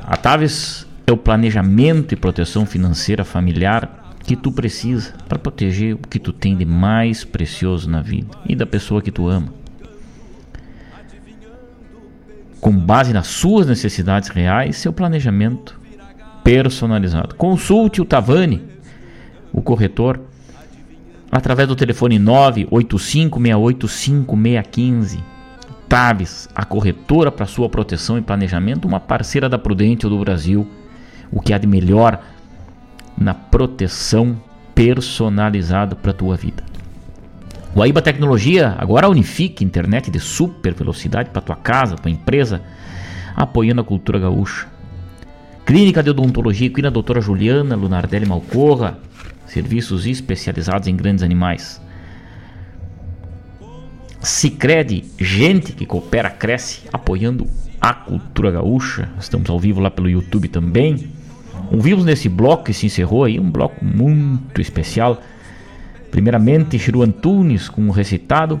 [SPEAKER 3] A Taves é o planejamento e proteção financeira familiar que tu precisa para proteger o que tu tem de mais precioso na vida e da pessoa que tu ama. Com base nas suas necessidades reais, seu planejamento personalizado. Consulte o Tavani, o corretor, através do telefone 985685615. Taves, a corretora para sua proteção e planejamento, uma parceira da Prudente do Brasil, o que há de melhor na proteção personalizada para a tua vida. Guaíba Tecnologia agora unifica internet de super velocidade para tua casa, tua empresa, apoiando a cultura gaúcha. Clínica de Odontologia Equina Doutora Juliana Lunardelli Malcorra, serviços especializados em grandes animais. Sicredi, gente que coopera, cresce, apoiando a cultura gaúcha. Estamos ao vivo lá pelo YouTube também. Ouvimos nesse bloco que se encerrou aí, um bloco muito especial. Primeiramente, Chiru Antunes com o recitado.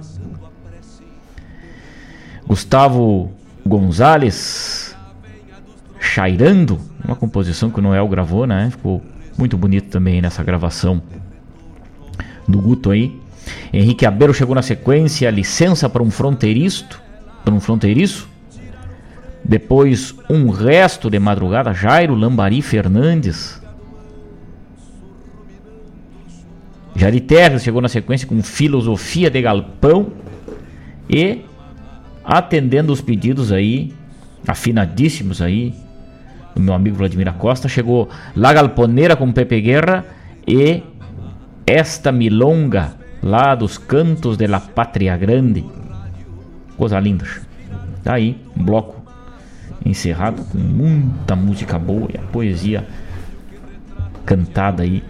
[SPEAKER 3] Gustavo Gonzalez, Chairando, uma composição que o Noel gravou, né? Ficou muito bonito também nessa gravação do Guto aí. Henrique Abeiro chegou na sequência, licença para um fronteiriço, para um fronteiriço. Depois um resto de madrugada, Jairo Lambari Fernandes. Jari Terres chegou na sequência com filosofia de galpão e atendendo os pedidos aí, afinadíssimos aí, do meu amigo Vladimir Costa, chegou La Galponeira com Pepe Guerra e esta milonga lá dos cantos de la Pátria Grande. Coisa linda. Tá aí, um bloco encerrado com muita música boa e a poesia cantada aí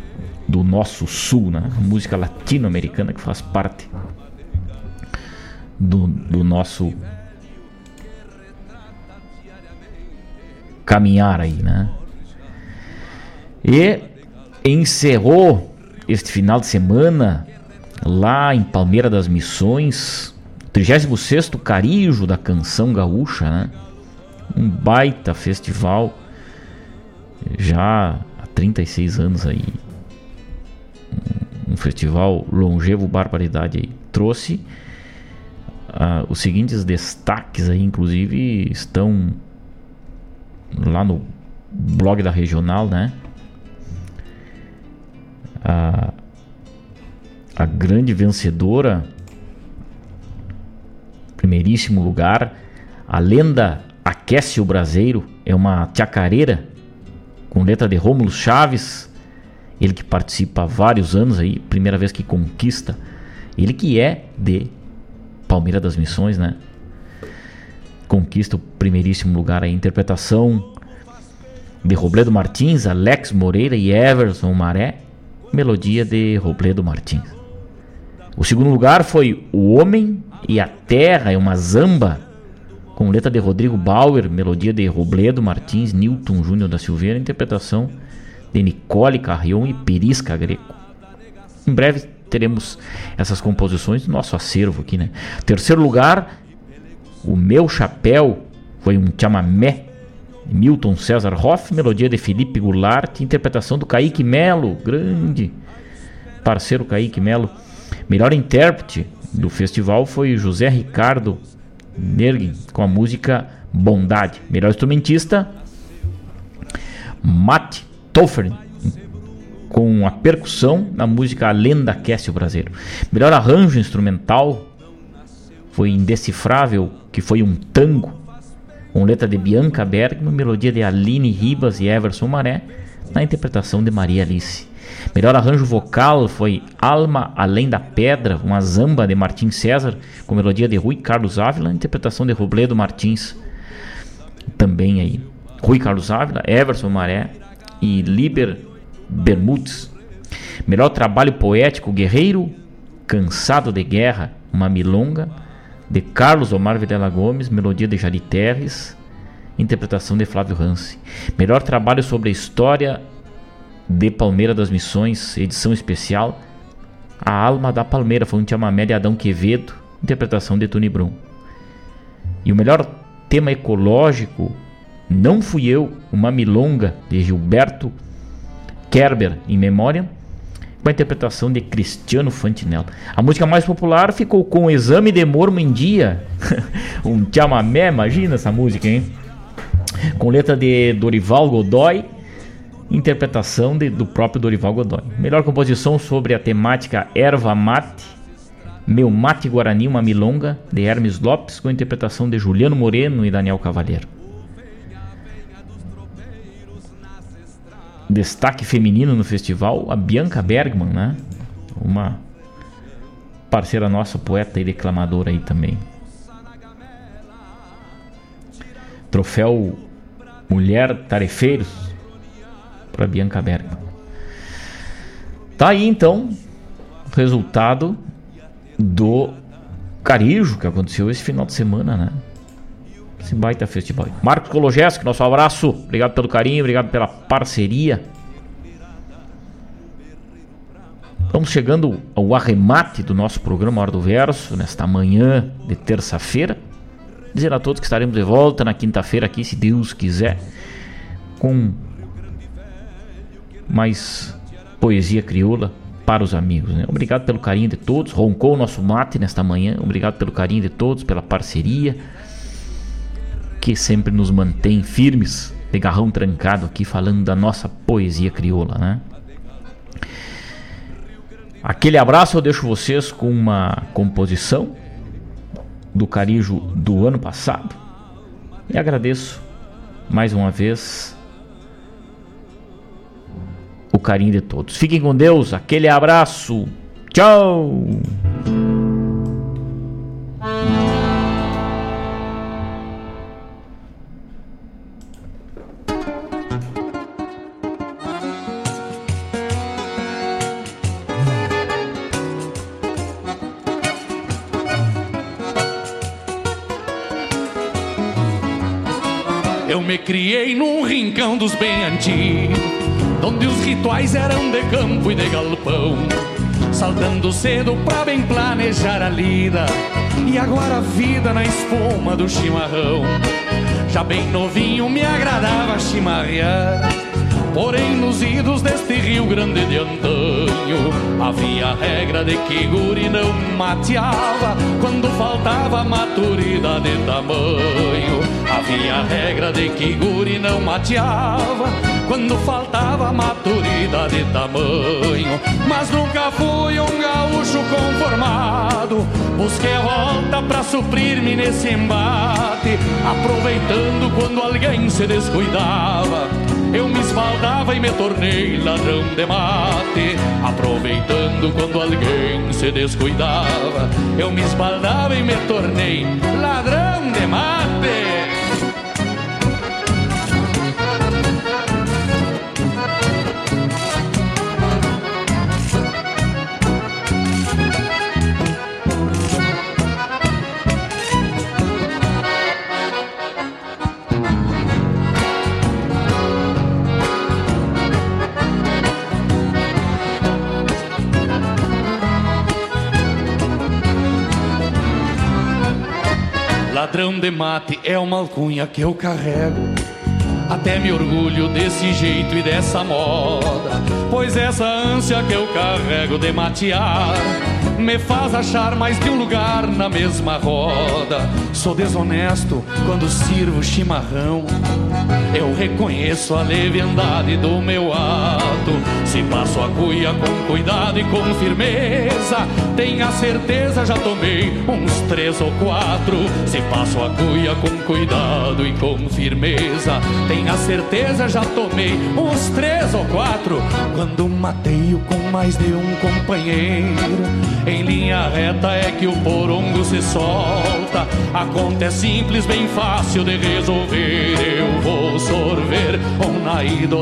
[SPEAKER 3] do nosso sul, né? música latino-americana que faz parte do, do nosso caminhar aí, né? E encerrou este final de semana lá em Palmeira das Missões, 36 Carijo da Canção Gaúcha, né? Um baita festival já há 36 anos aí. Um festival longevo barbaridade aí. Trouxe uh, os seguintes destaques aí, inclusive estão lá no blog da regional, né? A, a grande vencedora, primeiríssimo lugar, a lenda Aquece o Braseiro, é uma chacareira com letra de Rômulo Chaves, ele que participa há vários anos aí, primeira vez que conquista, ele que é de Palmeira das Missões, né? Conquista o primeiríssimo lugar a interpretação de Robledo Martins, Alex Moreira e Everson Maré, melodia de Robledo Martins. O segundo lugar foi O Homem e a Terra, é uma zamba, com letra de Rodrigo Bauer, melodia de Robledo Martins, Newton Júnior da Silveira, interpretação de Nicole Carrion e Perisca Greco. Em breve teremos essas composições do nosso acervo aqui, né? Terceiro lugar, O Meu Chapéu, foi um chamamé Milton César Hoff, melodia de Felipe Goulart, interpretação do Kaique Melo, grande parceiro Kaique Melo. Melhor intérprete do festival foi José Ricardo Nergin, com a música Bondade. Melhor instrumentista, Matt Toffer, com a percussão na música A Lenda Aquece o Brasileiro. Melhor arranjo instrumental foi Indecifrável, que foi um tango com letra de Bianca Bergman, melodia de Aline Ribas e Everson Maré, na interpretação de Maria Alice. Melhor arranjo vocal foi Alma Além da Pedra, uma zamba de Martins César, com melodia de Rui Carlos Ávila, interpretação de Robledo Martins. Também aí. Rui Carlos Ávila, Everson Maré e Liber Bermudes. Melhor trabalho poético Guerreiro, Cansado de Guerra, uma milonga de Carlos Omar Vilela Gomes, melodia de Jari Terres, interpretação de Flávio Hansi. Melhor trabalho sobre a história de Palmeira das Missões, edição especial. A Alma da Palmeira foi um chamamé de Adão Quevedo, interpretação de Tony Brum. E o melhor tema ecológico, Não Fui Eu, uma milonga de Gilberto Kerber, em memória com a interpretação de Cristiano Fantinello. A música mais popular ficou com o Exame de Mormo em Dia, um chamamé, imagina essa música, hein? Com letra de Dorival Godoy, interpretação de, do próprio Dorival Godoy. Melhor composição sobre a temática Erva Mate, Meu Mate Guarani, uma milonga, de Hermes Lopes, com interpretação de Juliano Moreno e Daniel Cavalheiro. destaque feminino no festival, a Bianca Bergman, né? Uma parceira nossa, poeta e declamadora aí também. Troféu Mulher Tarefeiros para Bianca Bergman. Tá aí então o resultado do Carijo que aconteceu esse final de semana, né? Esse baita festival. Marcos Kologeski, nosso abraço. Obrigado pelo carinho, obrigado pela parceria. Vamos chegando ao arremate do nosso programa Hora do Verso, nesta manhã de terça-feira. Dizer a todos que estaremos de volta na quinta-feira aqui, se Deus quiser, com mais poesia crioula para os amigos. Né? Obrigado pelo carinho de todos. Roncou o nosso mate nesta manhã. Obrigado pelo carinho de todos, pela parceria que sempre nos mantém firmes, de garrão trancado aqui, falando da nossa poesia crioula. Né? Aquele abraço eu deixo vocês com uma composição do Carijo do ano passado e agradeço mais uma vez o carinho de todos. Fiquem com Deus, aquele abraço. Tchau!
[SPEAKER 8] Eu me criei num rincão dos bem antigos, onde os rituais eram de campo e de galpão. Saltando cedo pra bem planejar a lida, e agora a vida na espuma do chimarrão. Já bem novinho me agradava chimarrear, porém nos idos deste Rio Grande de antanho havia a regra de que guri não mateava quando faltava maturidade de tamanho. Havia a regra de que guri não mateava quando faltava maturidade de tamanho. Mas nunca fui um gaúcho conformado. Busquei a volta pra suprir-me nesse embate, aproveitando quando alguém se descuidava. Eu me esbaldava e me tornei ladrão de mate, aproveitando quando alguém se descuidava. Eu me esbaldava e me tornei ladrão de mate. Ladrão de mate é uma alcunha que eu carrego. Até me orgulho desse jeito e dessa moda. Pois essa ânsia que eu carrego de matear me faz achar mais de um lugar na mesma roda. Sou desonesto quando sirvo chimarrão. Eu reconheço a leviandade do meu ato. Se passo a cuia com cuidado e com firmeza, tenha certeza já tomei uns três ou quatro. Se passo a cuia com cuidado e com firmeza, tenha certeza já tomei uns três ou quatro. Quando mateio com mais de um companheiro, em linha reta é que o porongo se solta. A conta é simples, bem fácil de resolver. Eu vou sorver um naído